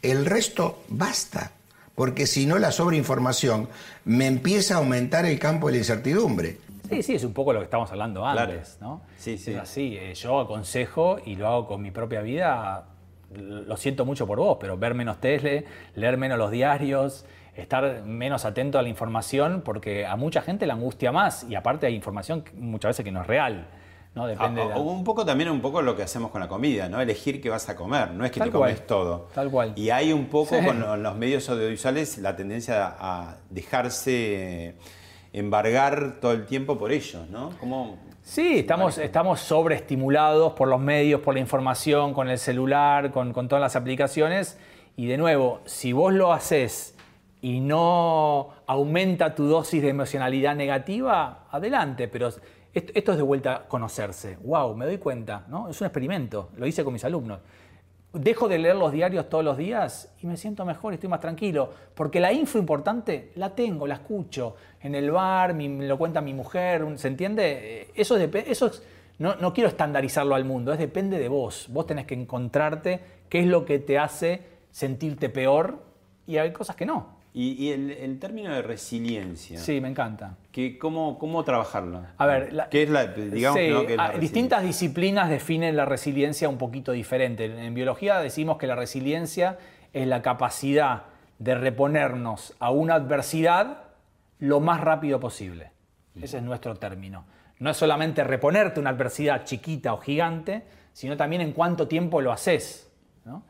El resto basta, porque si no la sobreinformación me empieza a aumentar el campo de la incertidumbre. Sí, sí, es un poco lo que estamos hablando antes, ¿no? Sí, sí. Es así, eh, yo aconsejo y lo hago con mi propia vida, lo siento mucho por vos, pero ver menos tele, leer menos los diarios, estar menos atento a la información, porque a mucha gente la angustia más y aparte hay información muchas veces que no es real, ¿no? Depende Ah, de la- o- un poco también un poco lo que hacemos con la comida, ¿no? Elegir qué vas a comer, no es que Tal te comes cual. todo. Tal cual. Y hay un poco Sí. con lo- los medios audiovisuales la tendencia a dejarse embargar todo el tiempo por ellos, ¿no? Sí, estamos, estamos sobreestimulados por los medios, por la información, con el celular, con, con todas las aplicaciones. Y de nuevo, si vos lo haces y no aumenta tu dosis de emocionalidad negativa, adelante. Pero esto, es de vuelta a conocerse. ¡Wow! Me doy cuenta, ¿no? Es un experimento. Lo hice con mis alumnos. Dejo de leer los diarios todos los días y me siento mejor, estoy más tranquilo. Porque la info importante la tengo, la escucho. En el bar, me lo cuenta mi mujer, ¿se entiende? Eh, Eso, es eso es, no, no quiero estandarizarlo al mundo, es depende de vos. Vos tenés que encontrarte qué es lo que te hace sentirte peor y hay cosas que no. Y, y el, el término de resiliencia. Sí, me encanta. Que, ¿cómo, ¿Cómo trabajarlo? A ver, la- ¿Qué es la, digamos, Sí, ¿no? ¿Qué es la distintas disciplinas definen la resiliencia un poquito diferente. En, biología decimos que la resiliencia es la capacidad de reponernos a una adversidad lo más rápido posible. Ese es nuestro término. No es solamente reponerte a una adversidad chiquita o gigante, sino también en cuánto tiempo lo haces. ¿no?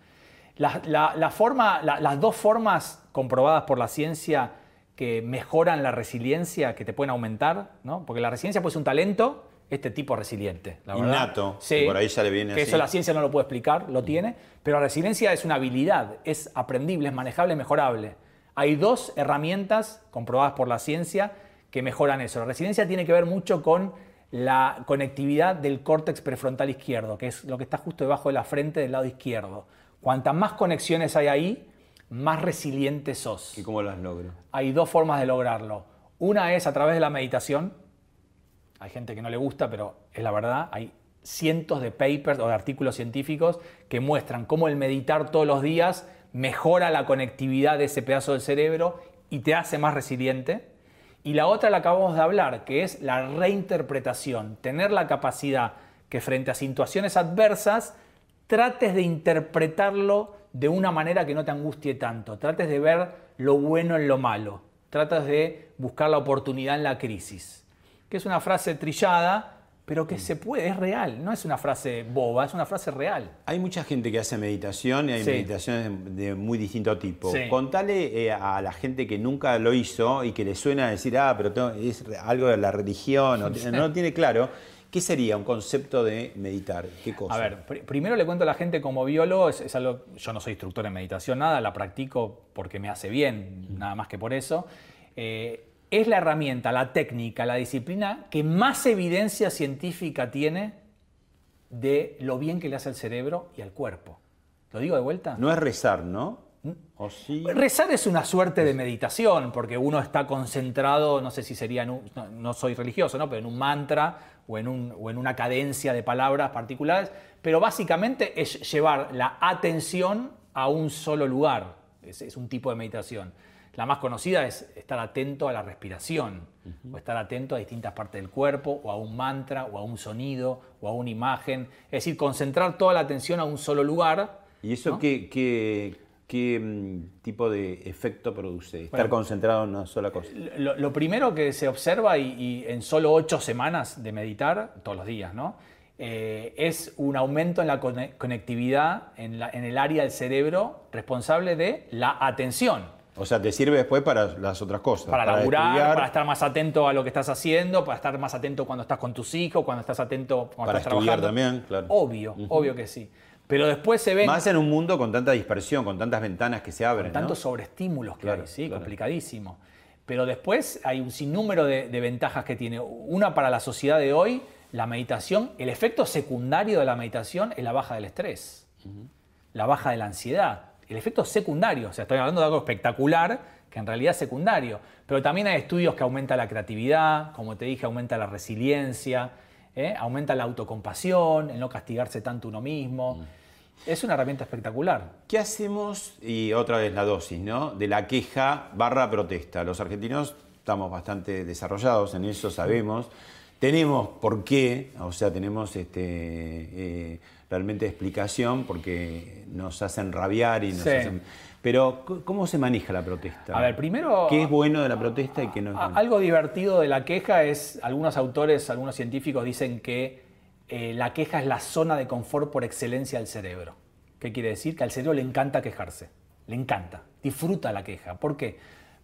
La- la- la forma- la- las dos formas comprobadas por la ciencia que mejoran la resiliencia, que te pueden aumentar, ¿no? porque la resiliencia puede ser un talento, este tipo resiliente. La verdad. Innato, Sí, que por ahí ya le viene que así. eso la ciencia no lo puede explicar, lo tiene, pero la resiliencia es una habilidad, es aprendible, es manejable, mejorable. Hay dos herramientas comprobadas por la ciencia que mejoran eso. La resiliencia tiene que ver mucho con la conectividad del córtex prefrontal izquierdo, que es lo que está justo debajo de la frente del lado izquierdo. Cuantas más conexiones hay ahí, más resiliente sos. ¿Y cómo las logro? Hay dos formas de lograrlo. Una es a través de la meditación. Hay gente que no le gusta, pero es la verdad. Hay cientos de papers o de artículos científicos que muestran cómo el meditar todos los días mejora la conectividad de ese pedazo del cerebro y te hace más resiliente. Y la otra la acabamos de hablar, que es la reinterpretación, tener la capacidad que frente a situaciones adversas trates de interpretarlo de una manera que no te angustie tanto, trates de ver lo bueno en lo malo, tratas de buscar la oportunidad en la crisis, que es una frase trillada, pero que se puede, es real, no es una frase boba, es una frase real. Hay mucha gente que hace meditación y hay Sí. meditaciones de, de muy distinto tipo. Sí. Contale eh, a la gente que nunca lo hizo y que le suena decir, ah, pero tengo- es algo de la religión, o no lo tiene claro. ¿Qué sería un concepto de meditar? ¿Qué cosa? A ver, pr- primero le cuento a la gente como biólogo, es, es algo, yo no soy instructor en meditación, nada, la practico porque me hace bien, nada más que por eso. Eh, es la herramienta, la técnica, la disciplina que más evidencia científica tiene de lo bien que le hace al cerebro y al cuerpo. ¿Lo digo de vuelta? No es rezar, ¿no? ¿Mm? ¿O sí? Rezar es una suerte de meditación, porque uno está concentrado, no sé si sería, en un- no, no soy religioso, ¿no? pero en un mantra o en, un- o en una cadencia de palabras particulares, pero básicamente es llevar la atención a un solo lugar, es, es un tipo de meditación. La más conocida es estar atento a la respiración, o estar atento a distintas partes del cuerpo, o a un mantra, o a un sonido, o a una imagen, es decir, concentrar toda la atención a un solo lugar. ¿Y eso ¿no? qué, qué- qué, mm, tipo de efecto produce? Estar Bueno, concentrado en una sola cosa. Lo, lo primero que se observa, y, y en solo ocho semanas de meditar, todos los días, ¿no? Eh, es un aumento en la cone- conectividad en, la- en el área del cerebro responsable de la atención. O sea, te sirve después para las otras cosas. Para, laburar, estudiar, para estar más atento a lo que estás haciendo, para estar más atento cuando estás con tus hijos, cuando estás atento cuando para estás estudiar trabajando. también, claro. Obvio, obvio que sí. Pero después se ven Más en un mundo con tanta dispersión, con tantas ventanas que se abren. con tantos ¿no? sobreestímulos que Claro, hay, sí, claro. complicadísimo. Pero después hay un sinnúmero de, de ventajas que tiene. Una para la sociedad de hoy, la meditación, el efecto secundario de la meditación es la baja del estrés, la baja de la ansiedad. El efecto secundario, o sea, estoy hablando de algo espectacular que en realidad es secundario. Pero también hay estudios que aumentan la creatividad, como te dije, aumenta la resiliencia, ¿eh? aumenta la autocompasión, el no castigarse tanto uno mismo. Es una herramienta espectacular. ¿Qué hacemos? Y otra vez la dosis, ¿no? De la queja barra protesta. Los argentinos estamos bastante desarrollados en eso, sabemos. Tenemos por qué, o sea, tenemos este, eh, realmente explicación porque nos hacen rabiar y nos Sí. hacen... Pero, ¿cómo se maneja la protesta? A ver, primero- ¿Qué es bueno de la protesta y qué no es bueno? Algo divertido de la queja es, algunos autores, algunos científicos dicen que eh, la queja es la zona de confort por excelencia del cerebro. ¿Qué quiere decir? Que al cerebro le encanta quejarse, le encanta, disfruta la queja. ¿Por qué?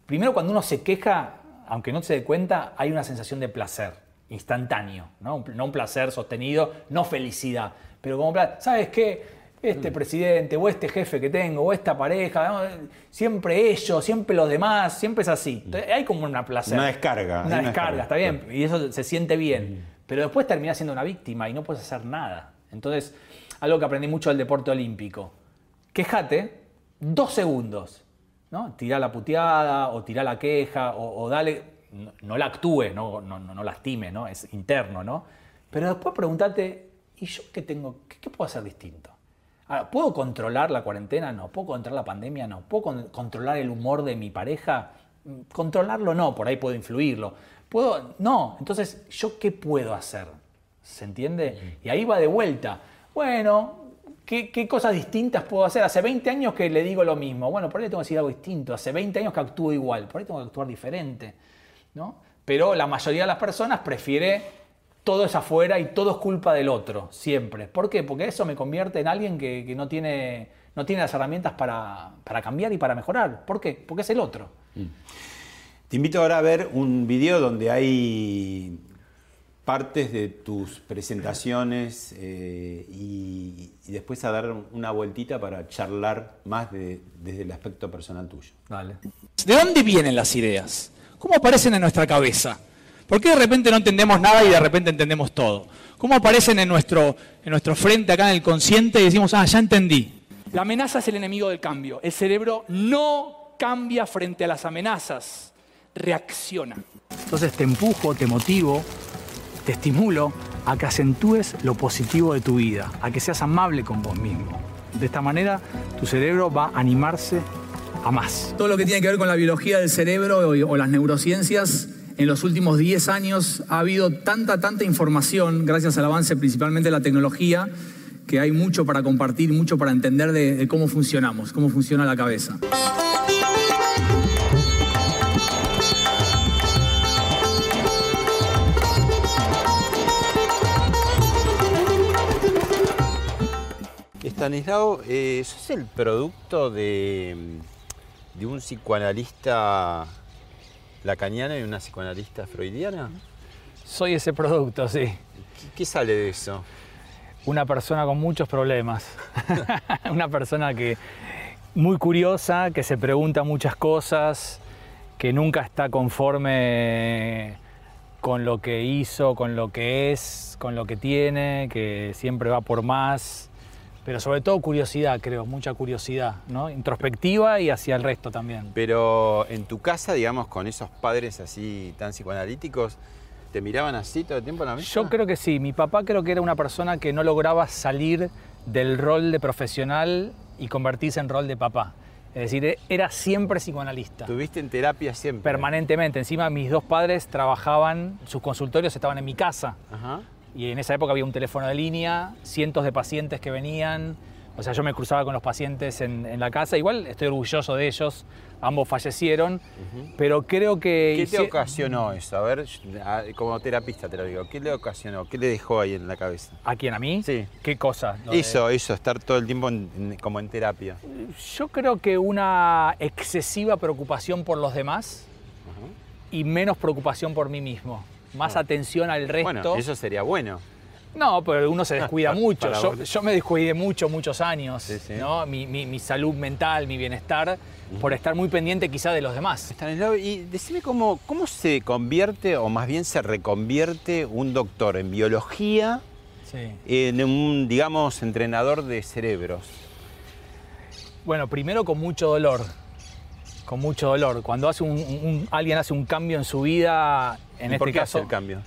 Primero cuando uno se queja, aunque no se dé cuenta, hay una sensación de placer instantáneo, ¿no? Un- no un placer sostenido, no felicidad, pero como. ¿Sabes qué? Mm. Este presidente o este jefe que tengo o esta pareja, ¿no? siempre ellos, siempre los demás, siempre es así. Entonces, hay como una placer. Una descarga, Una hay una descarga, descarga, está bien. Y eso se siente bien. Pero después terminás siendo una víctima y no puedes hacer nada. Entonces, algo que aprendí mucho del deporte olímpico. Quejate dos segundos. ¿no? Tirá la puteada o tirá la queja o, dale. No, la actúe, no, no, no, lastime, ¿no? Es interno, ¿no? Pero después pregúntate, ¿y yo qué tengo? ¿Qué, puedo hacer distinto? Ahora, ¿puedo controlar la cuarentena? No. ¿Puedo controlar la pandemia? No. ¿Puedo con- controlar el humor de mi pareja? Mm, Controlarlo no, por ahí puedo influirlo. ¿Puedo? No. Entonces, ¿yo qué puedo hacer? ¿Se entiende? Y ahí va de vuelta. Bueno, ¿qué, qué cosas distintas puedo hacer? Hace 20 años que le digo lo mismo. Bueno, por ahí tengo que decir algo distinto. Hace 20 años que actúo igual. Por ahí tengo que actuar diferente. ¿no? Pero la mayoría de las personas prefiere todo es afuera y todo es culpa del otro, siempre. ¿Por qué? Porque eso me convierte en alguien que, que no, tiene, no tiene las herramientas para, para cambiar y para mejorar. ¿Por qué? Porque es el otro. Te invito ahora a ver un video donde hay partes de tus presentaciones eh, y, y después a dar una vueltita para charlar más de- desde el aspecto personal tuyo. Dale. ¿De dónde vienen las ideas? ¿Cómo aparecen en nuestra cabeza? ¿Por qué de repente no entendemos nada y de repente entendemos todo? ¿Cómo aparecen en nuestro, en nuestro frente acá en el consciente y decimos, ah, ya entendí? La amenaza es el enemigo del cambio. El cerebro no cambia frente a las amenazas, reacciona. Entonces te empujo, te motivo, te estimulo a que acentúes lo positivo de tu vida, a que seas amable con vos mismo. De esta manera tu cerebro va a animarse a más. Todo lo que tiene que ver con la biología del cerebro o, las neurociencias, en los últimos 10 años ha habido tanta, tanta información, gracias al avance principalmente de la tecnología, que hay mucho para compartir, mucho para entender de, de cómo funcionamos, cómo funciona la cabeza. Estanislao, eh, ¿sos el producto de, de un psicoanalista lacaniano y una psicoanalista freudiana? Soy ese producto, sí. ¿Qué, qué sale de eso? Una persona con muchos problemas. Una persona que muy curiosa, que se pregunta muchas cosas, que nunca está conforme con lo que hizo, con lo que es, con lo que tiene, que siempre va por más, pero sobre todo curiosidad, creo, mucha curiosidad, ¿no? Introspectiva y hacia el resto también. Pero en tu casa, digamos, con esos padres así tan psicoanalíticos, ¿te miraban así todo el tiempo en la mesa? Yo creo que sí. Mi papá creo que era una persona que no lograba salir del rol de profesional y convertirse en rol de papá. Es decir, era siempre psicoanalista. ¿Tuviste en terapia siempre? Permanentemente. Encima mis dos padres trabajaban, sus consultorios estaban en mi casa. Ajá. Y en esa época había un teléfono de línea, cientos de pacientes que venían. O sea, yo me cruzaba con los pacientes en, en la casa. Igual estoy orgulloso de ellos. Ambos fallecieron. Pero creo que... ¿Qué te ocasionó eso? A ver, como terapista te lo digo. ¿Qué le ocasionó? ¿Qué le dejó ahí en la cabeza? ¿A quién? ¿A mí? Sí. ¿Qué cosa? De- Eso, eso, estar todo el tiempo en- en- como en terapia. Yo creo que una excesiva preocupación por los demás y menos preocupación por mí mismo. Más Ah. atención al resto. Bueno, eso sería bueno. No, pero uno se descuida mucho. Yo, me descuidé mucho, muchos años. Sí, sí. ¿no? Mi, mi- mi salud mental, mi bienestar, por estar muy pendiente quizá de los demás. Y decime cómo, cómo se convierte, o más bien se reconvierte un doctor en biología Sí. en un, digamos, entrenador de cerebros. Bueno, primero con mucho dolor. Con mucho dolor. Cuando hace un, un- alguien hace un cambio en su vida, en ¿Y este por qué caso. hace el cambio?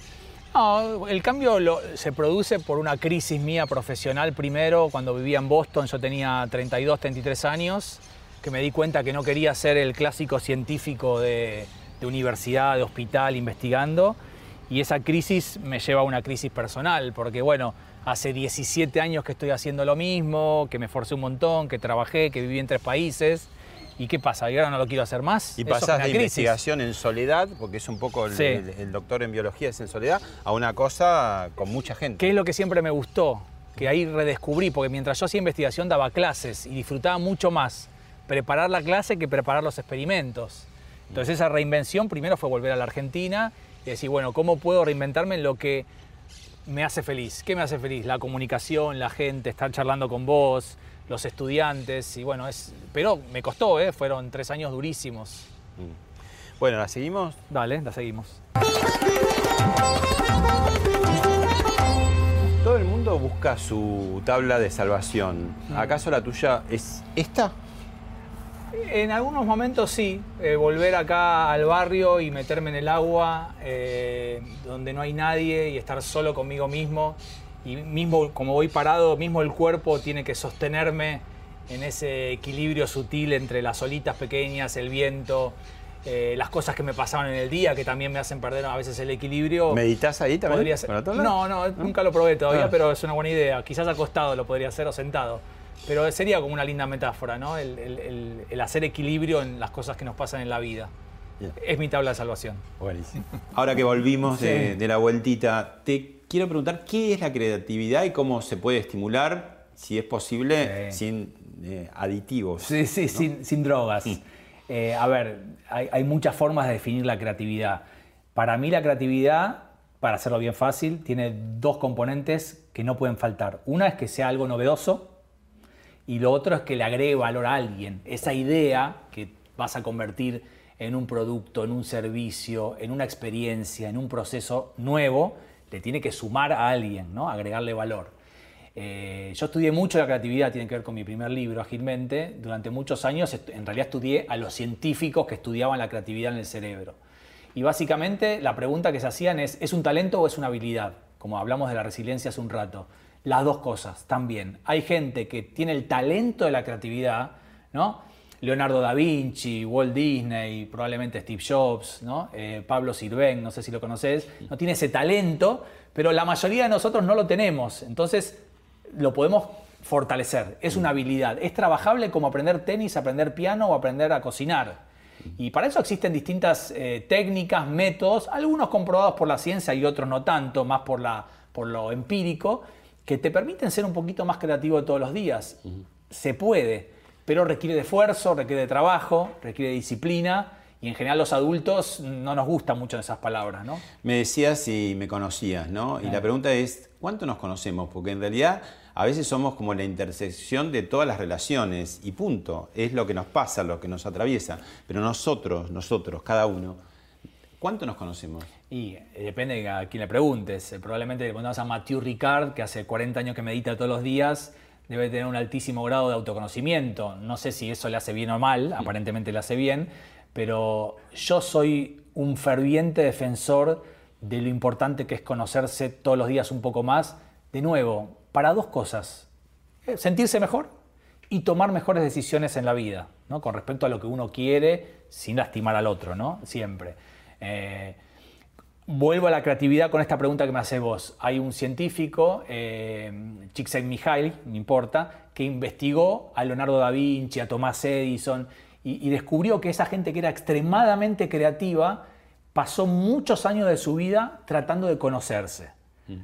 No, el cambio lo- se produce por una crisis mía profesional primero, cuando vivía en Boston, yo tenía 32, 33 años, que me di cuenta que no quería ser el clásico científico de, de universidad, de hospital, investigando, y esa crisis me lleva a una crisis personal, porque bueno, hace 17 años que estoy haciendo lo mismo, que me esforcé un montón, que trabajé, que viví en tres países, ¿y qué pasa? ¿Y ahora no lo quiero hacer más? Y pasás de crisis. investigación en soledad, porque es un poco el, Sí. el- el doctor en biología es en soledad, a una cosa con mucha gente. ¿Qué es lo que siempre me gustó? Que ahí redescubrí, porque mientras yo hacía investigación daba clases y disfrutaba mucho más preparar la clase que preparar los experimentos. Entonces esa reinvención primero fue volver a la Argentina y decir, bueno, ¿cómo puedo reinventarme en lo que me hace feliz? ¿Qué me hace feliz? La comunicación, la gente, estar charlando con vos, los estudiantes, y bueno, es... Pero me costó, ¿eh? Fueron tres años durísimos. Bueno, ¿la seguimos? Dale, la seguimos. Todo el mundo busca su tabla de salvación. Mm. ¿Acaso la tuya es esta? En algunos momentos sí, eh, volver acá al barrio y meterme en el agua eh, donde no hay nadie y estar solo conmigo mismo y mismo como voy parado, mismo el cuerpo tiene que sostenerme en ese equilibrio sutil entre las olitas pequeñas, el viento, eh, las cosas que me pasaban en el día que también me hacen perder a veces el equilibrio. ¿Meditas ahí también? Podría ser-? No, no, nunca lo probé todavía, Ah. pero es una buena idea. Quizás acostado lo podría hacer o sentado. Pero sería como una linda metáfora, ¿no? El, el- el- el hacer equilibrio en las cosas que nos pasan en la vida. Es mi tabla de salvación. Buenísimo. Ahora que volvimos de, de la vueltita, te quiero preguntar qué es la creatividad y cómo se puede estimular, si es posible, sin eh, aditivos. Sí, sí, ¿no? sin, sin drogas. Eh, a ver, hay, hay muchas formas de definir la creatividad. Para mí la creatividad, para hacerlo bien fácil, tiene dos componentes que no pueden faltar. Una es que sea algo novedoso y lo otro es que le agregue valor a alguien. Esa idea que vas a convertir en un producto, en un servicio, en una experiencia, en un proceso nuevo, le tiene que sumar a alguien, ¿no? agregarle valor. Eh, yo estudié mucho la creatividad, tiene que ver con mi primer libro, Agilmente. Durante muchos años, en realidad estudié a los científicos que estudiaban la creatividad en el cerebro. Y básicamente la pregunta que se hacían es, ¿es un talento o es una habilidad? Como hablamos de la resiliencia hace un rato. Las dos cosas también. Hay gente que tiene el talento de la creatividad, ¿no? Leonardo da Vinci, Walt Disney, probablemente Steve Jobs, ¿no? Eh, Pablo Sirven, no sé si lo conoces, no tiene ese talento, pero la mayoría de nosotros no lo tenemos. Entonces, lo podemos fortalecer. Es una habilidad. Es trabajable como aprender tenis, aprender piano o aprender a cocinar. Y para eso existen distintas eh, técnicas, métodos, algunos comprobados por la ciencia y otros no tanto, más por, la, por lo empírico, que te permiten ser un poquito más creativo todos los días. Se puede, pero requiere de esfuerzo, requiere de trabajo, requiere de disciplina. Y en general los adultos no nos gustan mucho esas palabras, ¿no? Me decías si me conocías, ¿no? Y Ah. la pregunta es, ¿cuánto nos conocemos? Porque en realidad a veces somos como la intersección de todas las relaciones y punto. Es lo que nos pasa, lo que nos atraviesa. Pero nosotros, nosotros, cada uno, ¿cuánto nos conocemos? Y eh, depende a quién le preguntes. Probablemente le preguntas a Mathieu Ricard, que hace 40 años que medita todos los días, debe tener un altísimo grado de autoconocimiento. No sé si eso le hace bien o mal, aparentemente le hace bien, pero yo soy un ferviente defensor de lo importante que es conocerse todos los días un poco más. De nuevo, para dos cosas. Eh, Sentirse mejor y tomar mejores decisiones en la vida, ¿no? Con respecto a lo que uno quiere, sin lastimar al otro, ¿no? Siempre. Eh, vuelvo a la creatividad con esta pregunta que me hace vos. Hay un científico, eh, Csikszentmihalyi, no importa, que investigó a Leonardo da Vinci, a Tomás Edison, y, y descubrió que esa gente que era extremadamente creativa pasó muchos años de su vida tratando de conocerse.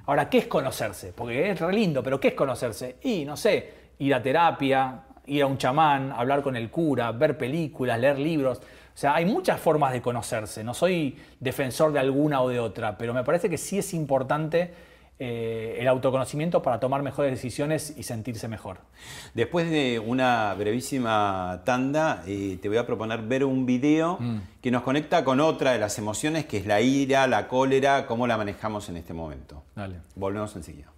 Ahora, ¿qué es conocerse? Porque es re lindo, pero ¿qué es conocerse? Y, no sé, ir a terapia, ir a un chamán, hablar con el cura, ver películas, leer libros. O sea, hay muchas formas de conocerse. No soy defensor de alguna o de otra, pero me parece que sí es importante eh, el autoconocimiento para tomar mejores decisiones y sentirse mejor. Después de una brevísima tanda, eh, te voy a proponer ver un video Mm. que nos conecta con otra de las emociones, que es la ira, la cólera, cómo la manejamos en este momento. Dale. Volvemos enseguida.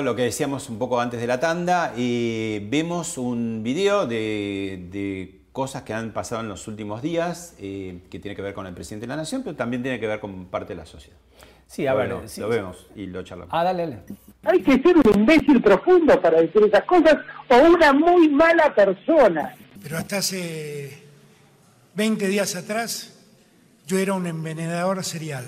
Lo que decíamos un poco antes de la tanda, eh, vemos un video de, de cosas que han pasado en los últimos días, eh, que tiene que ver con el presidente de la Nación, pero también tiene que ver con parte de la sociedad. Sí, a ver, Bueno, sí, lo sí. vemos y lo charlamos. Ah, dale, dale. Hay que ser un imbécil profundo para decir esas cosas o una muy mala persona. Pero hasta hace 20 días atrás yo era un envenenador serial.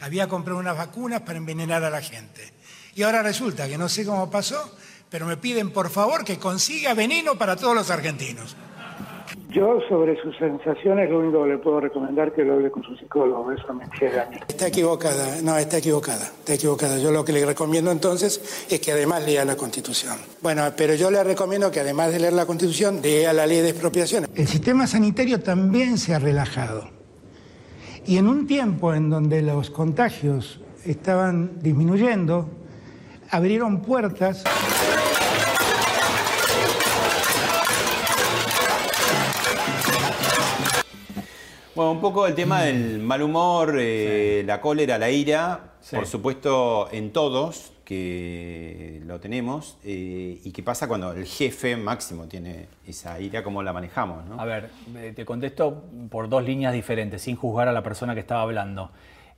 Había comprado unas vacunas para envenenar a la gente. Y ahora resulta que no sé cómo pasó, pero me piden por favor que consiga veneno para todos los argentinos. Yo sobre sus sensaciones lo único que le puedo recomendar es que lo hable con su psicólogo, eso me llega a mí. Está equivocada, no, está equivocada, está equivocada. Yo lo que le recomiendo entonces es que además lea la Constitución. Bueno, pero yo le recomiendo que además de leer la Constitución, lea la ley de expropiación. El sistema sanitario también se ha relajado. Y en un tiempo en donde los contagios estaban disminuyendo, abrieron puertas. Bueno, un poco el tema del mal humor, eh, la cólera, la ira, Sí. por supuesto en todos, que lo tenemos, eh, y qué pasa cuando el jefe máximo tiene esa ira, cómo la manejamos, ¿no? A ver, eh, te contesto por dos líneas diferentes, sin juzgar a la persona que estaba hablando.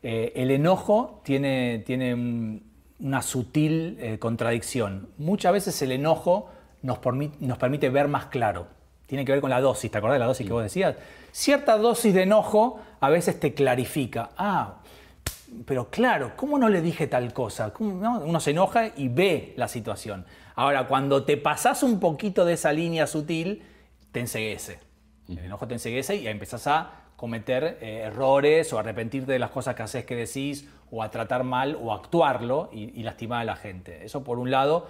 Eh, el enojo tiene, tiene un- una sutil eh, contradicción. Muchas veces el enojo nos, nos permite ver más claro. Tiene que ver con la dosis, ¿te acordás de la dosis que vos decías? Cierta dosis de enojo a veces te clarifica. Ah, pero claro, ¿cómo no le dije tal cosa? ¿Cómo no? Uno se enoja y ve la situación. Ahora, cuando te pasás un poquito de esa línea sutil, te enseguece. El enojo te enseguece y empezás a cometer eh, errores o arrepentirte de las cosas que haces que decís o a tratar mal o a actuarlo y, y lastimar a la gente. Eso por un lado,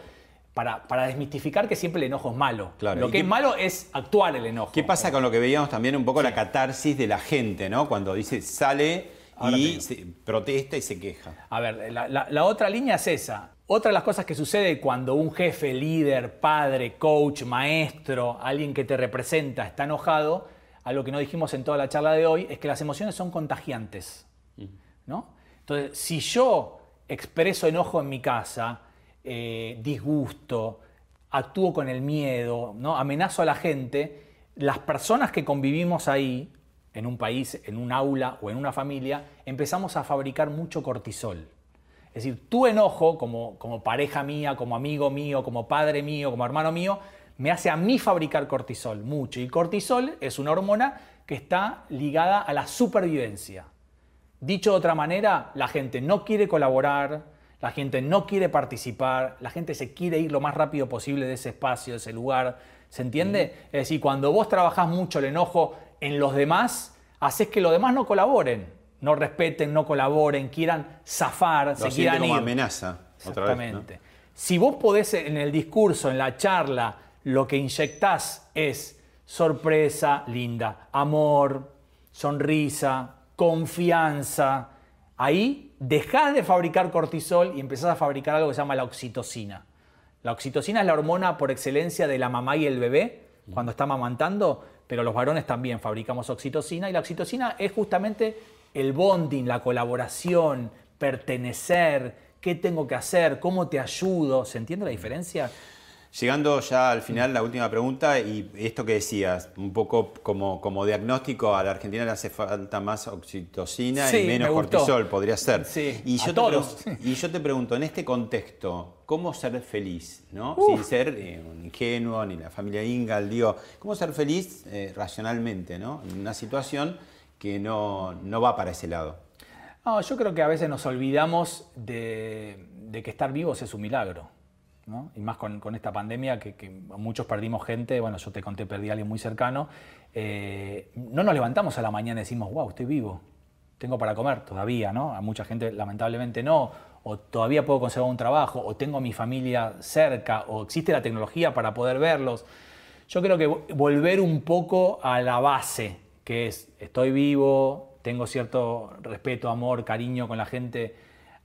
para, para desmistificar que siempre el enojo es malo. Claro, Lo ¿y que es malo es actuar el enojo. ¿Qué pasa con lo que veíamos también un poco la catarsis de la gente, ¿no? Cuando dice, sale Ahora y se protesta y se queja. A ver, la, la- la otra línea es esa. Otra de las cosas que sucede cuando un jefe, líder, padre, coach, maestro, alguien que te representa está enojado, algo que no dijimos en toda la charla de hoy, es que las emociones son contagiantes. ¿no? Entonces, si yo expreso enojo en mi casa, eh, disgusto, actúo con el miedo, ¿no? amenazo a la gente, las personas que convivimos ahí, en un país, en un aula o en una familia, empezamos a fabricar mucho cortisol. Es decir, tu enojo, como, como pareja mía, como amigo mío, como padre mío, como hermano mío, me hace a mí fabricar cortisol mucho. Y cortisol es una hormona que está ligada a la supervivencia. Dicho de otra manera, la gente no quiere colaborar, la gente no quiere participar, la gente se quiere ir lo más rápido posible de ese espacio, de ese lugar. ¿Se entiende? Es decir, cuando vos trabajás mucho el enojo en los demás, haces que los demás no colaboren, no respeten, no colaboren, quieran zafar, Lo se quieran como ir. amenaza. Otra vez, ¿no? Exactamente. Si vos podés en el discurso, en la charla, lo que inyectás es sorpresa linda, amor, sonrisa, confianza, ahí dejás de fabricar cortisol y empezás a fabricar algo que se llama la oxitocina. La oxitocina es la hormona por excelencia de la mamá y el bebé cuando está amamantando, pero los varones también fabricamos oxitocina y la oxitocina es justamente el bonding, la colaboración, pertenecer, qué tengo que hacer, cómo te ayudo, ¿se entiende la diferencia? Llegando ya al final, la última pregunta, y esto que decías, un poco como, como diagnóstico, a la Argentina le hace falta más oxitocina Sí, y menos me cortisol, podría ser. Sí, y, a yo te todos. pregun- y yo te pregunto, en este contexto, ¿cómo ser feliz? ¿no? Uf. Sin ser eh, un ingenuo, ni la familia Ingal, digo, ¿cómo ser feliz eh, racionalmente, ¿no? en una situación que no, no va para ese lado? No, yo creo que a veces nos olvidamos de, de que estar vivos es un milagro. ¿No? Y más con, esta pandemia que, muchos perdimos gente, bueno, yo te conté, perdí a alguien muy cercano. eh, no nos levantamos a la mañana y decimos, wow, estoy vivo, tengo para comer todavía, ¿no? A mucha gente lamentablemente no, o todavía puedo conservar un trabajo, o tengo a mi familia cerca, o existe la tecnología para poder verlos. Yo creo que vo- volver un poco a la base, que es estoy vivo, tengo cierto respeto, amor, cariño con la gente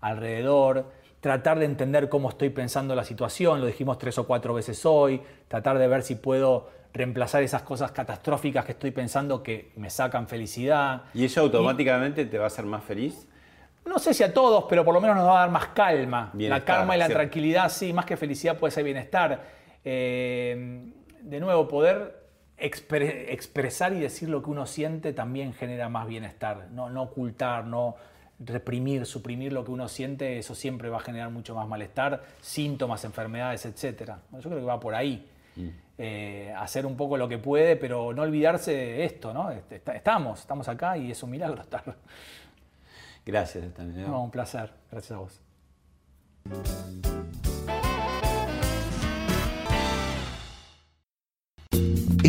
alrededor, tratar de entender cómo estoy pensando la situación, lo dijimos tres o cuatro veces hoy, tratar de ver si puedo reemplazar esas cosas catastróficas que estoy pensando que me sacan felicidad. ¿Y eso automáticamente te va a hacer más feliz? No sé si a todos, pero por lo menos nos va a dar más calma. Bienestar, la calma y la ¿cierto? tranquilidad, sí, más que felicidad puede ser bienestar. Eh, de nuevo, poder expre- expresar y decir lo que uno siente también genera más bienestar. No, no ocultar, no reprimir, suprimir lo que uno siente, eso siempre va a generar mucho más malestar, síntomas, enfermedades, etc. Yo creo que va por ahí. Eh, hacer un poco lo que puede, pero no olvidarse de esto, ¿no? Est- est- Estamos, estamos acá y es un milagro estar. Gracias. No, un placer. Gracias a vos.